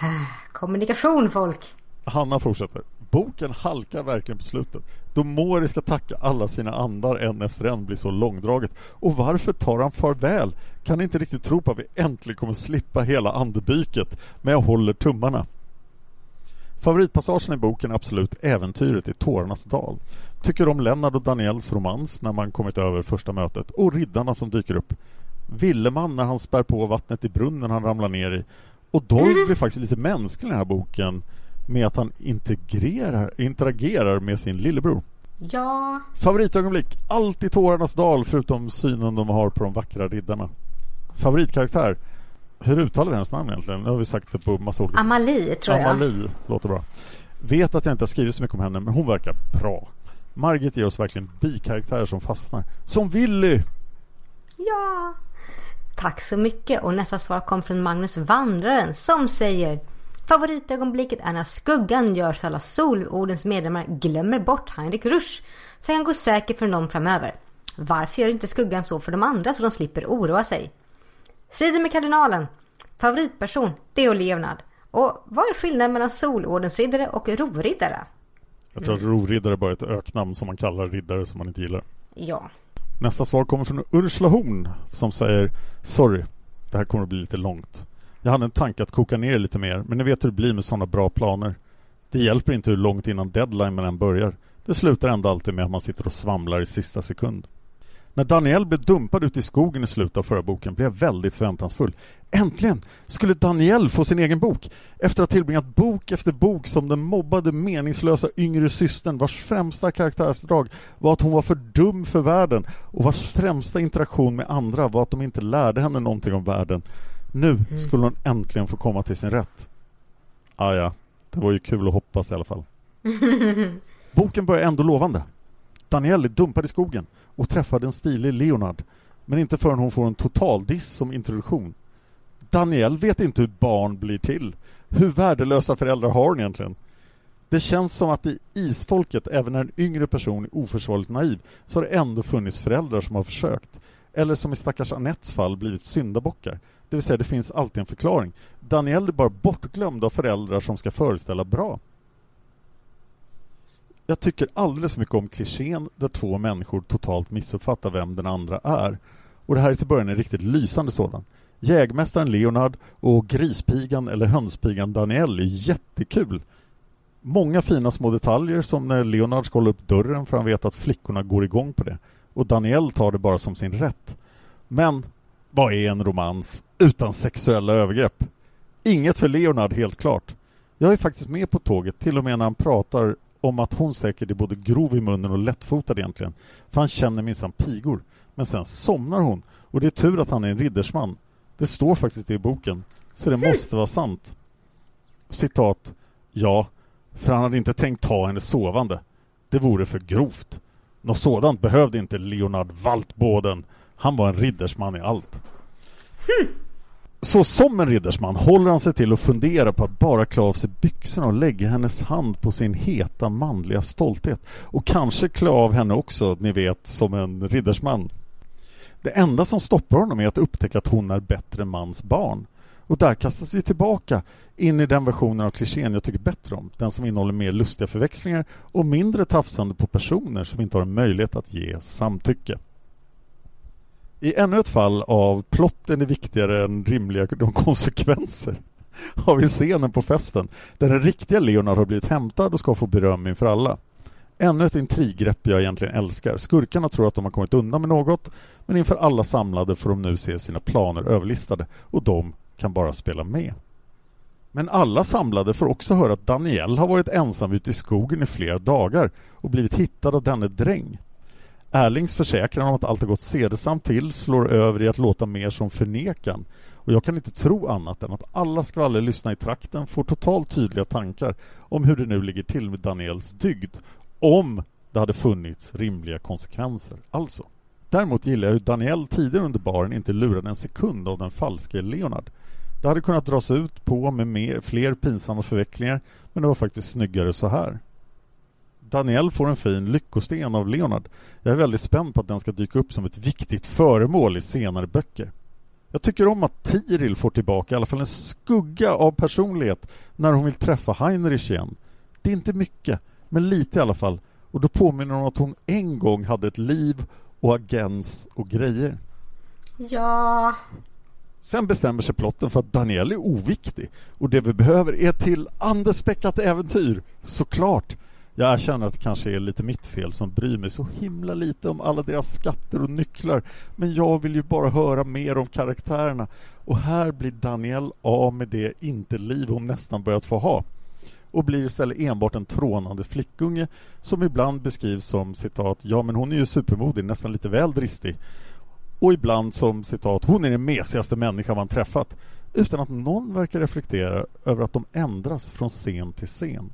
Kommunikation folk! Hanna fortsätter. Boken halkar verkligen på slutet. Då Mori ska tacka alla sina andar en efter en blir så långdraget. Och varför tar han farväl? Kan inte riktigt tro på att vi äntligen kommer slippa hela andebyket. Men jag håller tummarna. Favoritpassagen i boken är absolut äventyret i Tårarnas dal. Tycker om Lennart och Daniels romans när man kommit över första mötet och riddarna som dyker upp. Villeman när han spär på vattnet i brunnen han ramlar ner i. Och Dolg blir faktiskt lite mänsklig i den här boken med att han integrerar, interagerar med sin lillebror. Ja, Favoritögonblick? Allt i Tårarnas dal förutom synen de har på de vackra riddarna. Favoritkaraktär? Hur uttalar vi hennes namn egentligen? Nu har vi sagt det på massa olika Amalie tror jag. Amalie låter bra. Vet att jag inte har skrivit så mycket om henne, men hon verkar bra. Margit ger oss verkligen bikaraktärer som fastnar. Som Willy! Ja. Tack så mycket och nästa svar kom från Magnus Vandraren som säger Favoritögonblicket är när skuggan gör så alla solordens medlemmar glömmer bort Heinrich Rusch så han går säker för någon framöver. Varför gör inte skuggan så för de andra så de slipper oroa sig? Striden med kardinalen. Favoritperson, det är Leonard. Och vad är skillnaden mellan solordensriddare och rovriddare? Jag tror att rovriddare bara är ett öknamn som man kallar riddare som man inte gillar. Ja. Nästa svar kommer från Ursula Horn som säger Sorry, det här kommer att bli lite långt. Jag hade en tanke att koka ner lite mer, men ni vet hur det blir med sådana bra planer. Det hjälper inte hur långt innan deadline man än börjar. Det slutar ändå alltid med att man sitter och svamlar i sista sekund. När Daniel blev dumpad ute i skogen i slutet av förra boken blev jag väldigt förväntansfull. Äntligen skulle Daniel få sin egen bok! Efter att ha tillbringat bok efter bok som den mobbade meningslösa yngre systern vars främsta karaktärsdrag var att hon var för dum för världen och vars främsta interaktion med andra var att de inte lärde henne någonting om världen. Nu skulle hon äntligen få komma till sin rätt. Ah, ja, det var ju kul att hoppas i alla fall. Boken börjar ändå lovande. Danielle är dumpad i skogen och träffar en stilig Leonard. Men inte förrän hon får en totaldiss som introduktion. Danielle vet inte hur barn blir till. Hur värdelösa föräldrar har hon egentligen? Det känns som att i isfolket, även när en yngre person är oförsvarligt naiv, så har det ändå funnits föräldrar som har försökt. eller som i stackars Anettes fall blivit syndabockar. Det vill säga, det finns alltid en förklaring. Danielle är bara bortglömd av föräldrar som ska föreställa bra. Jag tycker alldeles för mycket om klichén där två människor totalt missuppfattar vem den andra är. Och det här är till början en riktigt lysande sådan. Jägmästaren Leonard och grispigan eller hönspigan Daniel är jättekul. Många fina små detaljer som när Leonard ska hålla upp dörren för han vet att flickorna går igång på det. Och Daniel tar det bara som sin rätt. Men vad är en romans utan sexuella övergrepp? Inget för Leonard helt klart. Jag är faktiskt med på tåget till och med när han pratar om att hon säkert är både grov i munnen och lättfotad egentligen. För han känner minsann pigor. Men sen somnar hon och det är tur att han är en riddersman. Det står faktiskt det i boken. Så det måste vara sant. Citat. Ja, för han hade inte tänkt ta henne sovande. Det vore för grovt. Något sådant behövde inte Leonard Waltboden. Han var en riddersman i allt. Så som en riddersman håller han sig till att fundera på att bara klä av sig byxorna och lägga hennes hand på sin heta manliga stolthet. Och kanske klä av henne också, ni vet, som en riddersman. Det enda som stoppar honom är att upptäcka att hon är bättre mans barn. Och där kastas vi tillbaka in i den versionen av klichén jag tycker bättre om. Den som innehåller mer lustiga förväxlingar och mindre tafsande på personer som inte har en möjlighet att ge samtycke. I ännu ett fall av plotten är viktigare än rimliga de konsekvenser har vi scenen på festen där den riktiga Leonard har blivit hämtad och ska få beröm inför alla. Ännu ett intriggrepp jag egentligen älskar. Skurkarna tror att de har kommit undan med något men inför alla samlade får de nu se sina planer överlistade och de kan bara spela med. Men alla samlade får också höra att Daniel har varit ensam ute i skogen i flera dagar och blivit hittad av denne dräng. Erlings försäkran om att allt har gått sedesamt till slår över i att låta mer som förnekan och jag kan inte tro annat än att alla skvallerlyssnare i trakten får totalt tydliga tankar om hur det nu ligger till med Daniels dygd om det hade funnits rimliga konsekvenser, alltså. Däremot gillar jag hur Daniel tidigare under baren inte lurade en sekund av den falske Leonard. Det hade kunnat dras ut på med mer, fler pinsamma förvecklingar men det var faktiskt snyggare så här. Daniel får en fin lyckosten av Leonard. Jag är väldigt spänd på att den ska dyka upp som ett viktigt föremål i senare böcker. Jag tycker om att Tiril får tillbaka i alla fall en skugga av personlighet när hon vill träffa Heinrich igen. Det är inte mycket, men lite i alla fall. Och då påminner hon att hon en gång hade ett liv och agens och grejer. Ja, Sen bestämmer sig plotten för att Daniel är oviktig och det vi behöver är till andespäckat äventyr, såklart. Jag erkänner att det kanske är lite mitt fel som bryr mig så himla lite om alla deras skatter och nycklar. Men jag vill ju bara höra mer om karaktärerna. Och här blir Daniel av med det inte-liv hon nästan börjat få ha. Och blir istället enbart en trånande flickunge som ibland beskrivs som citat ”Ja men hon är ju supermodig, nästan lite väl dristig” och ibland som citat ”Hon är den mesigaste människa man träffat” utan att någon verkar reflektera över att de ändras från scen till scen.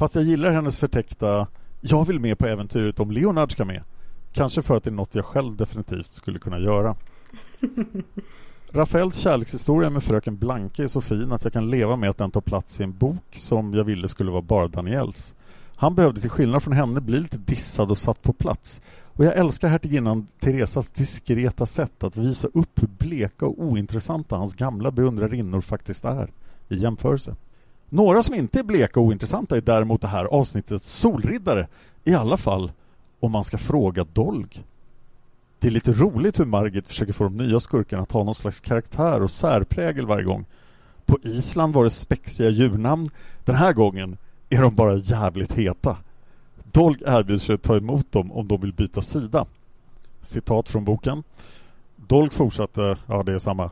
Fast jag gillar hennes förtäckta ”Jag vill med på äventyret om Leonard ska med” Kanske för att det är något jag själv definitivt skulle kunna göra. Rafaels kärlekshistoria med fröken Blanke är så fin att jag kan leva med att den tar plats i en bok som jag ville skulle vara bara Daniels. Han behövde till skillnad från henne bli lite dissad och satt på plats. Och jag älskar hertiginnan Teresas diskreta sätt att visa upp hur bleka och ointressanta hans gamla beundrarinnor faktiskt är i jämförelse. Några som inte är bleka och ointressanta är däremot det här avsnittets solriddare. I alla fall om man ska fråga Dolg. Det är lite roligt hur Margit försöker få de nya skurkarna att ha någon slags karaktär och särprägel varje gång. På Island var det spexiga djurnamn. Den här gången är de bara jävligt heta. Dolg erbjuder sig att ta emot dem om de vill byta sida. Citat från boken. Dolg fortsatte, ja det är samma.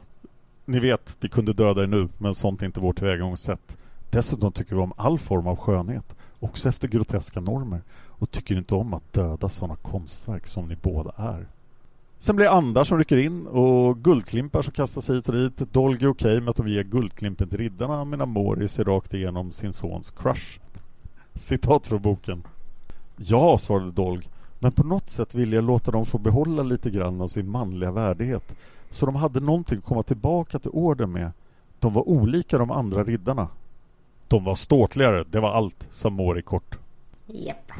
Ni vet, vi kunde döda er nu, men sånt är inte vårt tillvägagångssätt. Dessutom tycker vi om all form av skönhet, också efter groteska normer och tycker inte om att döda sådana konstverk som ni båda är. Sen blir det andar som rycker in och guldklimpar som kastas hit och dit. Dolg är okej med att de ger guldklimpen till riddarna medan Mori ser rakt igenom sin sons crush. Citat från boken. Ja, svarade Dolg, men på något sätt ville jag låta dem få behålla lite grann av sin manliga värdighet. Så de hade någonting att komma tillbaka till orden med. De var olika de andra riddarna. De var ståtligare, det var allt, sa Mori kort. japp.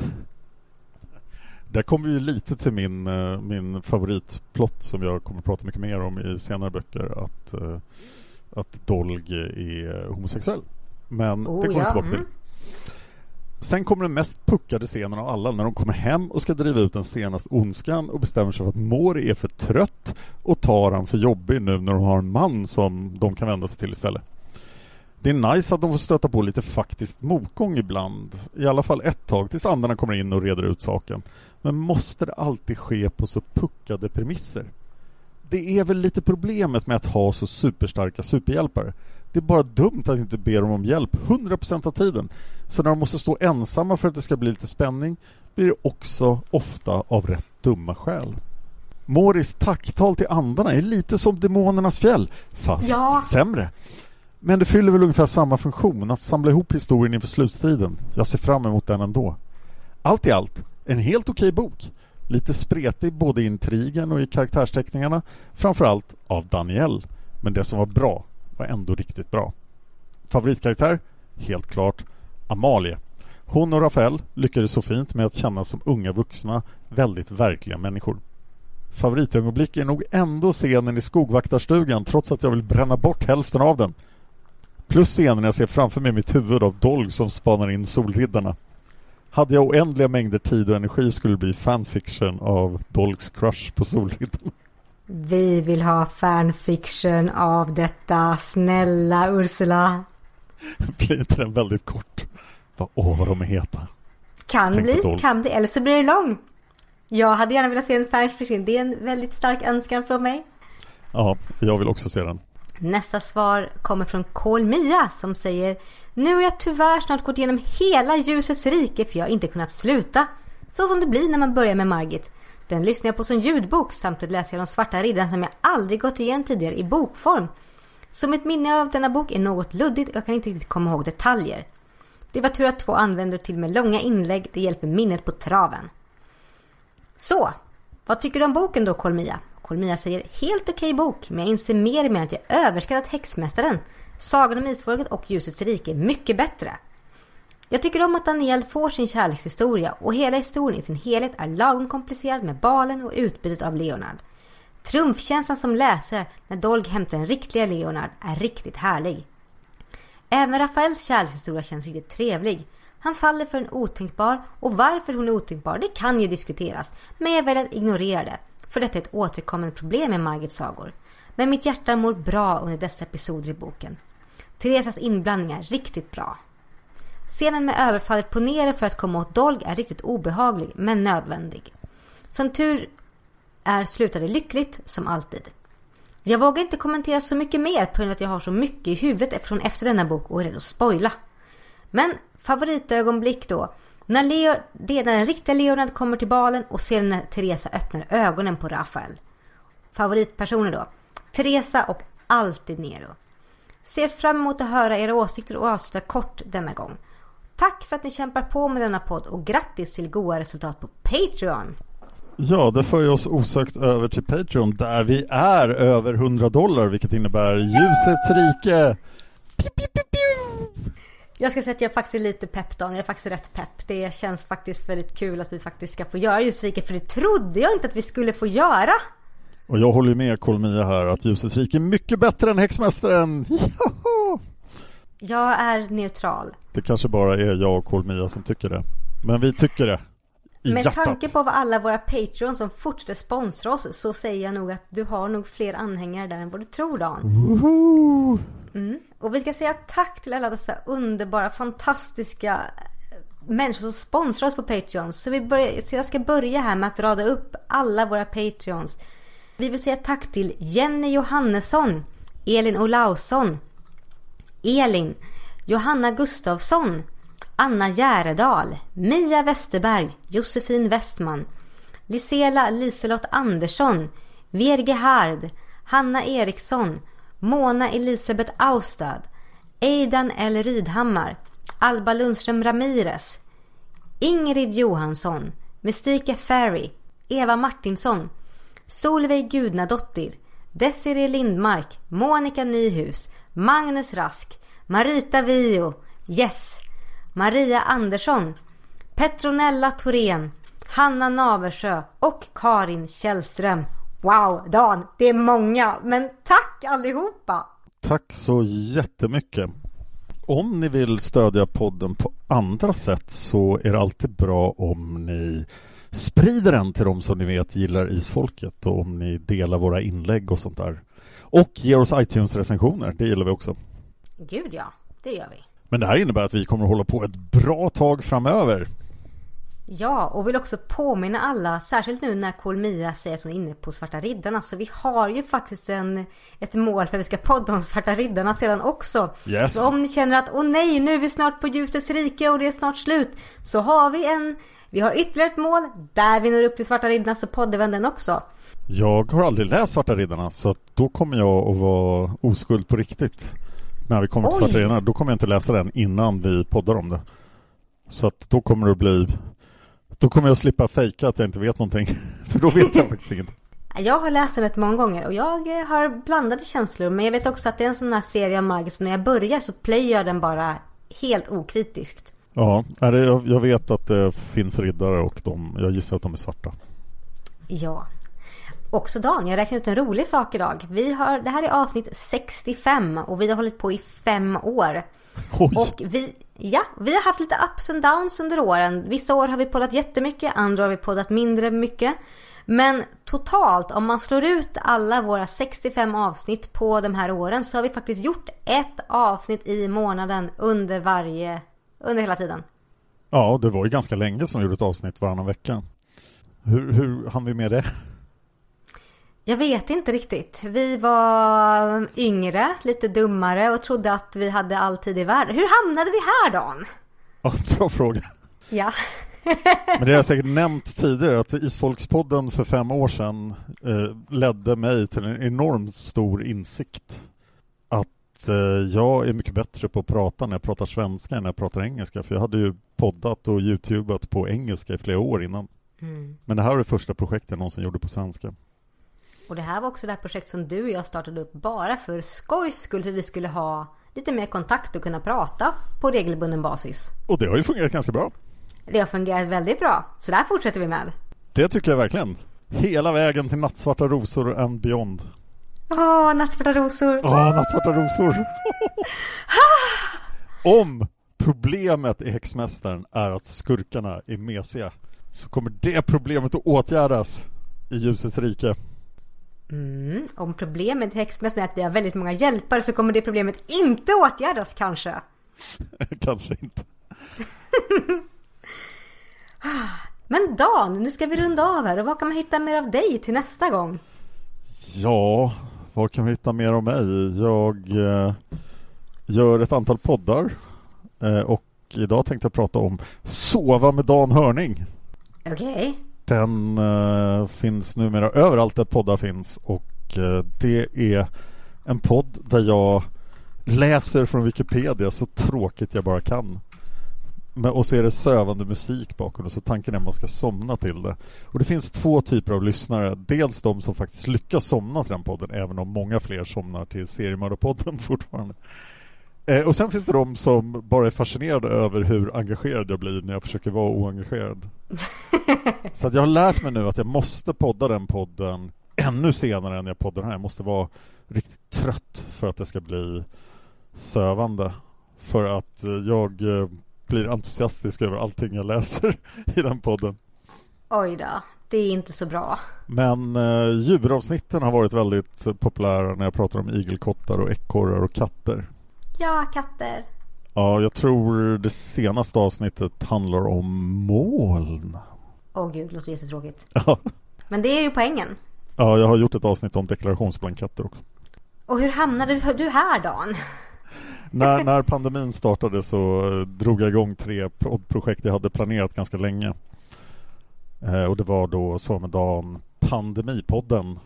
Där kommer vi lite till min, eh, min favoritplott som jag kommer att prata mycket mer om i senare böcker. Att, eh, att Dolg är homosexuell. Men Oh, det kommer vi ja, tillbaka till. mm. Sen kommer den mest puckade scenen av alla när de kommer hem och ska driva ut den senaste ondskan och bestämmer sig för att Mori är för trött och tar han för jobbig nu när de har en man som de kan vända sig till istället. Det är nice att de får stöta på lite faktiskt motgång ibland. I alla fall ett tag tills andarna kommer in och reder ut saken. Men måste det alltid ske på så puckade premisser? Det är väl lite problemet med att ha så superstarka superhjälpare. Det är bara dumt att inte be dem om hjälp 100% av tiden. Så när de måste stå ensamma för att det ska bli lite spänning blir det också ofta av rätt dumma skäl. Moris tacktal till andarna är lite som Demonernas fjäll, fast Ja. sämre. Men det fyller väl ungefär samma funktion, att samla ihop historien inför slutstriden. Jag ser fram emot den ändå. Allt i allt, en helt okej bok. Lite spretig både i intrigen och i karaktärsteckningarna. Framförallt av Daniel. Men det som var bra var ändå riktigt bra. Favoritkaraktär? Helt klart Amalie. Hon och Rafael lyckades så fint med att kännas som unga vuxna, väldigt verkliga människor. Favoritögonblick är nog ändå scenen i skogvaktarstugan trots att jag vill bränna bort hälften av den. Plus scenen jag ser framför mig mitt huvud av Dolg som spanar in Solriddarna. Hade jag oändliga mängder tid och energi skulle det bli fanfiction av Dolgs crush på Solriddarna. Vi vill ha fanfiction av detta. Snälla Ursula. Blir inte den väldigt kort? Vad- Åh, vad de är heta. Kan Tänk bli, kan bli. Eller så blir det lång. Jag hade gärna velat se en fanfiction. Det är en väldigt stark önskan från mig. Ja, jag vill också se den. Nästa svar kommer från KolMia som säger Nu har jag tyvärr snart gått igenom hela ljusets rike för jag har inte kunnat sluta. Så som det blir när man börjar med Margit. Den lyssnar jag på som ljudbok samtidigt läser jag de svarta riddarna som jag aldrig gått igenom tidigare i bokform. Så mitt minne av denna bok är något luddigt och jag kan inte riktigt komma ihåg detaljer. Det var tur att två använder till med långa inlägg. Det hjälper minnet på traven. Så, vad tycker du om boken då Kolmia? Kolmia säger helt okej bok, men jag inser mer och mer att jag överskattat Häxmästaren. Sagan om Isfolket och Ljusets rike är mycket bättre. Jag tycker om att Daniel får sin kärlekshistoria och hela historien i sin helhet är lagom komplicerad med balen och utbytet av Leonard. Trumfkänslan som läsare när Dolg hämtar den riktiga Leonard är riktigt härlig. Även Rafaels kärlekshistoria känns riktigt trevlig. Han faller för en otänkbar och varför hon är otänkbar det kan ju diskuteras. Men jag väljer att ignorera det. För detta är ett återkommande problem med Margits sagor. Men mitt hjärta mår bra under dessa episoder i boken. Teresas inblandning är riktigt bra. Scenen med överfallet på Nere för att komma åt Dolg är riktigt obehaglig men nödvändig. Som tur är slutade lyckligt som alltid. Jag vågar inte kommentera så mycket mer på grund av att jag har så mycket i huvudet från efter denna bok och är rädd att spoila. Men favoritögonblick då. När, Leo, det när den riktiga Leonard kommer till balen och ser när Teresa öppnar ögonen på Rafael. Favoritpersoner då. Teresa och alltid Nero. Ser fram emot att höra era åsikter och avslutar kort denna gång. Tack för att ni kämpar på med denna podd och grattis till goda resultat på Patreon. Ja, det för oss osökt över till Patreon där vi är över 100 dollar vilket innebär ljusets rike. Piu, piu, piu. Jag ska säga att jag faktiskt är lite pepp Dan. Jag är faktiskt rätt pepp. Det känns faktiskt väldigt kul att vi faktiskt ska få göra Ljusrike. För det trodde jag inte att vi skulle få göra. Och jag håller med Kolmia här att ljusets rike är mycket bättre än Häxmästaren. Joho! Jag är neutral. Det kanske bara är jag och Kolmia som tycker det. Men vi tycker det. I Med hjärtat. tanke på vad alla våra Patreons som fortsätter sponsra oss så säger jag nog att du har nog fler anhängare där än vad du tror Dan. Woho! Mm. Och vi ska säga tack till alla dessa underbara, fantastiska människor som sponsrar oss på Patreon. Så, vi börjar, så jag ska börja här med att rada upp alla våra Patreons. Vi vill säga tack till Jenny Johannesson, Elin Olausson, Elin, Johanna Gustafsson, Anna Järedal, Mia Westerberg, Josefin Westman, Lisela Liselott Andersson, Verge Hard, Hanna Eriksson, Mona Elisabeth Austad, Eidan L. Rydhammar, Alba Lundström Ramirez, Ingrid Johansson, Mystika Ferry, Eva Martinsson, Solveig Gudnadottir, Desiree Lindmark, Monica Nyhus, Magnus Rask, Marita Vio, Yes, Maria Andersson, Petronella Thorén, Hanna Naversjö och Karin Källström. Wow, Dan, det är många, men tack allihopa! Tack så jättemycket. Om ni vill stödja podden på andra sätt så är det alltid bra om ni sprider den till de som ni vet gillar isfolket och om ni delar våra inlägg och sånt där. Och ger oss iTunes-recensioner, det gillar vi också. Gud ja, det gör vi. Men det här innebär att vi kommer att hålla på ett bra tag framöver. Ja, och vill också påminna alla, särskilt nu när Kolmia säger att hon är inne på Svarta Riddarna. Så vi har ju faktiskt en, ett mål för att vi ska podda om Svarta Riddarna sedan också. Yes. Så om ni känner att åh nej, nu är vi snart på ljusets rike och det är snart slut. Så har vi en, vi har ytterligare ett mål där vi når upp till Svarta Riddarna så poddar vi den också. Jag har aldrig läst Svarta Riddarna så då kommer jag att vara oskuld på riktigt. När vi kommer till Oj. Svarta Riddarna, då kommer jag inte läsa den innan vi poddar om det. Så att då kommer det bli då kommer jag slippa fejka att jag inte vet någonting. För då vet jag faktiskt inget. Jag har läst den rätt många gånger och jag eh, har blandade känslor. Men jag vet också att det är en sån här serie av Magis som när jag börjar så playar jag den bara helt okritiskt. Ja, jag vet att det finns riddare och de, jag gissar att de är svarta. Ja. Också Dan, jag räknar ut en rolig sak idag. Vi har, det här är avsnitt 65 och vi har hållit på i fem år. Oj! Och vi, ja, vi har haft lite ups and downs under åren. Vissa år har vi poddat jättemycket, andra har vi poddat mindre mycket. Men totalt, om man slår ut alla våra 65 avsnitt på de här åren så har vi faktiskt gjort ett avsnitt i månaden under varje, under hela tiden. Ja, det var ju ganska länge som vi gjorde ett avsnitt varannan vecka. Hur, hur hann vi med det? Jag vet inte riktigt. Vi var yngre, lite dummare och trodde att vi hade all tid i världen. Hur hamnade vi här Dan? Ja, bra fråga. Ja. Men det har jag säkert nämnt tidigare att Isfolkspodden för fem år sedan eh, ledde mig till en enormt stor insikt. Att eh, jag är mycket bättre på att prata när jag pratar svenska än när jag pratar engelska. För jag hade ju poddat och youtubat på engelska i flera år innan. Mm. Men det här var det första projektet jag någonsin gjorde på svenska. Och det här var också det här projekt som du och jag startade upp bara för skojs skull. För vi skulle ha lite mer kontakt och kunna prata på regelbunden basis. Och det har ju fungerat ganska bra. Det har fungerat väldigt bra. Så där fortsätter vi med. Det tycker jag verkligen. Hela vägen till nattsvarta rosor and beyond. Åh, nattsvarta rosor. Åh, nattsvarta rosor! Om problemet i Häxmästaren är att skurkarna är mesiga så kommer det problemet att åtgärdas i ljusets rike. Mm. Om problemet i häxmästaren är att vi har väldigt många hjälpare så kommer det problemet inte åtgärdas kanske. Kanske inte. Men Dan, nu ska vi runda av här och vad kan man hitta mer av dig till nästa gång? Ja, var kan vi hitta mer om mig? Jag eh, gör ett antal poddar eh, och idag tänkte jag prata om Sova med Dan Hörning. Okej. Den uh, finns numera överallt där poddar finns och uh, det är en podd där jag läser från Wikipedia så tråkigt jag bara kan. Men, och så är det sövande musik bakom och så tanken är att man ska somna till det. Och det finns två typer av lyssnare. Dels de som faktiskt lyckas somna till den podden även om många fler somnar till seriemördarpodden fortfarande. Eh, och sen finns det de som bara är fascinerade över hur engagerad jag blir när jag försöker vara oengagerad. Så att jag har lärt mig nu att jag måste podda den podden ännu senare än jag poddar den här. Jag måste vara riktigt trött för att det ska bli sövande. För att eh, jag eh, blir entusiastisk över allting jag läser i den podden. Oj då, det är inte så bra. Men eh, djuravsnitten har varit väldigt populära när jag pratar om igelkottar och ekorrar och katter. Ja, katter. Ja, jag tror det senaste avsnittet handlar om moln. Åh gud, det låter jättetråkigt. Ja. Men det är ju poängen. ja, jag har gjort ett avsnitt om deklarationsblanketter också. Och hur hamnade du här Dan? när, när pandemin startade så drog jag igång tre pro- projekt jag hade planerat ganska länge. Eh, och det var då Samedan Pandemipodden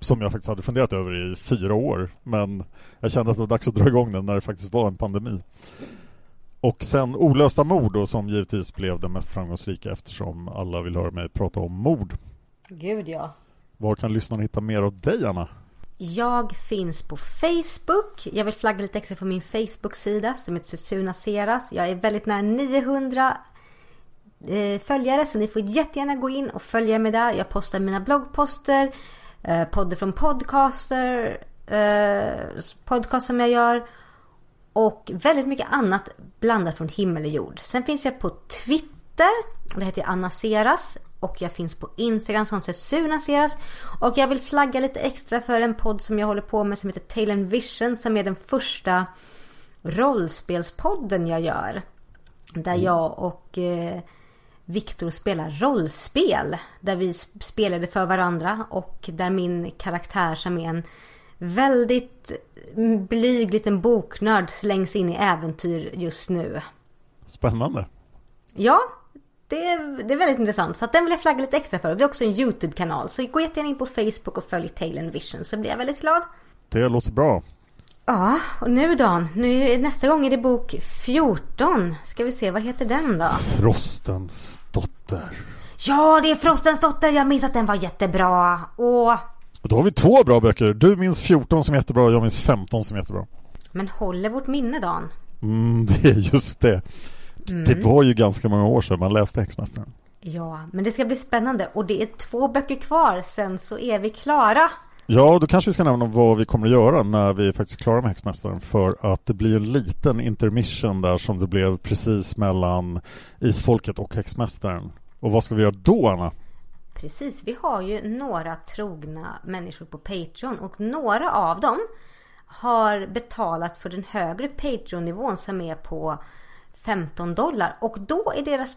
som jag faktiskt hade funderat över i fyra år. Men jag kände att det var dags att dra igång den när det faktiskt var en pandemi. Och sen Olösta mord då, som givetvis blev den mest framgångsrika eftersom alla vill höra mig prata om mord. Gud ja. Var kan lyssnarna hitta mer av dig, Anna? Jag finns på Facebook. Jag vill flagga lite extra på min Facebook-sida som heter Suna Seras. Jag är väldigt nära 900 eh, följare så ni får jättegärna gå in och följa mig där. Jag postar mina bloggposter, eh, podder från podcaster, eh, podcast som jag gör och väldigt mycket annat blandat från himmel och jord. Sen finns jag på Twitter. Det heter jag Anna Seras. Och jag finns på Instagram som heter Suna Seras. Och jag vill flagga lite extra för en podd som jag håller på med som heter Tale and Vision. Som är den första rollspelspodden jag gör. Där jag och eh, Viktor spelar rollspel. Där vi spelade för varandra. Och där min karaktär som är en väldigt blyg liten boknörd slängs in i äventyr just nu. Spännande. Ja, det är, det är väldigt intressant. Så den vill jag flagga lite extra för. Vi har också en YouTube-kanal. Så gå jättegärna in på Facebook och följ Tale Vision så blir jag väldigt glad. Det låter bra. Ja, och nu Dan. Nu, nästa gång är det bok 14. Ska vi se, vad heter den då? Frostens dotter. Ja, det är Frostens dotter. Jag minns att den var jättebra. Och och då har vi två bra böcker. Du minns 14 som är jättebra och jag minns 15 som är jättebra. Men håller vårt minne Dan? Mm, det är just det. Mm. Det var ju ganska många år sedan man läste Häxmästaren. Ja, men det ska bli spännande och det är två böcker kvar sen så är vi klara. Ja, då kanske vi ska nämna vad vi kommer att göra när vi faktiskt är klara med Häxmästaren för att det blir en liten intermission där som det blev precis mellan Isfolket och Häxmästaren. Och vad ska vi göra då, Anna? Precis, vi har ju några trogna människor på Patreon och några av dem har betalat för den högre Patreon-nivån som är på 15 dollar och då är deras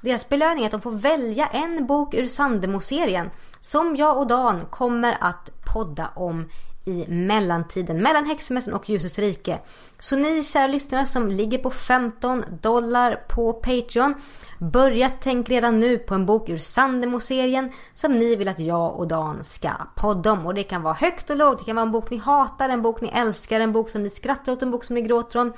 deras belöning att de får välja en bok ur Sandemo-serien som jag och Dan kommer att podda om i mellantiden mellan Häxmässan och Ljusets rike. Så ni kära lyssnare som ligger på 15 dollar på Patreon Börja tänk redan nu på en bok ur Sandemo-serien som ni vill att jag och Dan ska podda om. Och det kan vara högt och lågt, det kan vara en bok ni hatar, en bok ni älskar, en bok som ni skrattar åt, en bok som ni gråter om.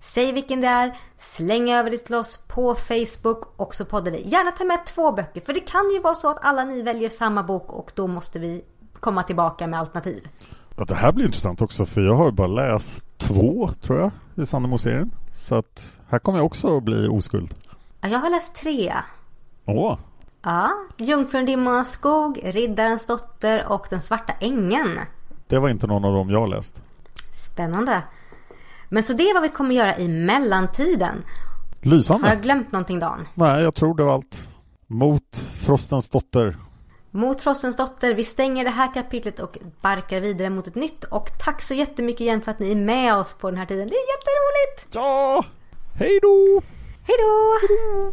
Säg vilken det är, släng över det till oss på Facebook och så poddar vi. Gärna ta med två böcker för det kan ju vara så att alla ni väljer samma bok och då måste vi komma tillbaka med alternativ. Ja, det här blir intressant också för jag har bara läst två tror jag i Sandemo-serien. Så att här kommer jag också att bli oskuld. Jag har läst tre. Åh! Ja, Jungfrun Dimmornas skog, Riddarens dotter och Den svarta ängen. Det var inte någon av dem jag läst. Spännande. Men så det är vad vi kommer göra i mellantiden. Lysande. Har jag glömt någonting Dan? Nej, jag tror det var allt. Mot Frostens dotter. Mot Frostens dotter. Vi stänger det här kapitlet och barkar vidare mot ett nytt. Och tack så jättemycket igen för att ni är med oss på den här tiden. Det är jätteroligt! Ja! Hej då! Hej då!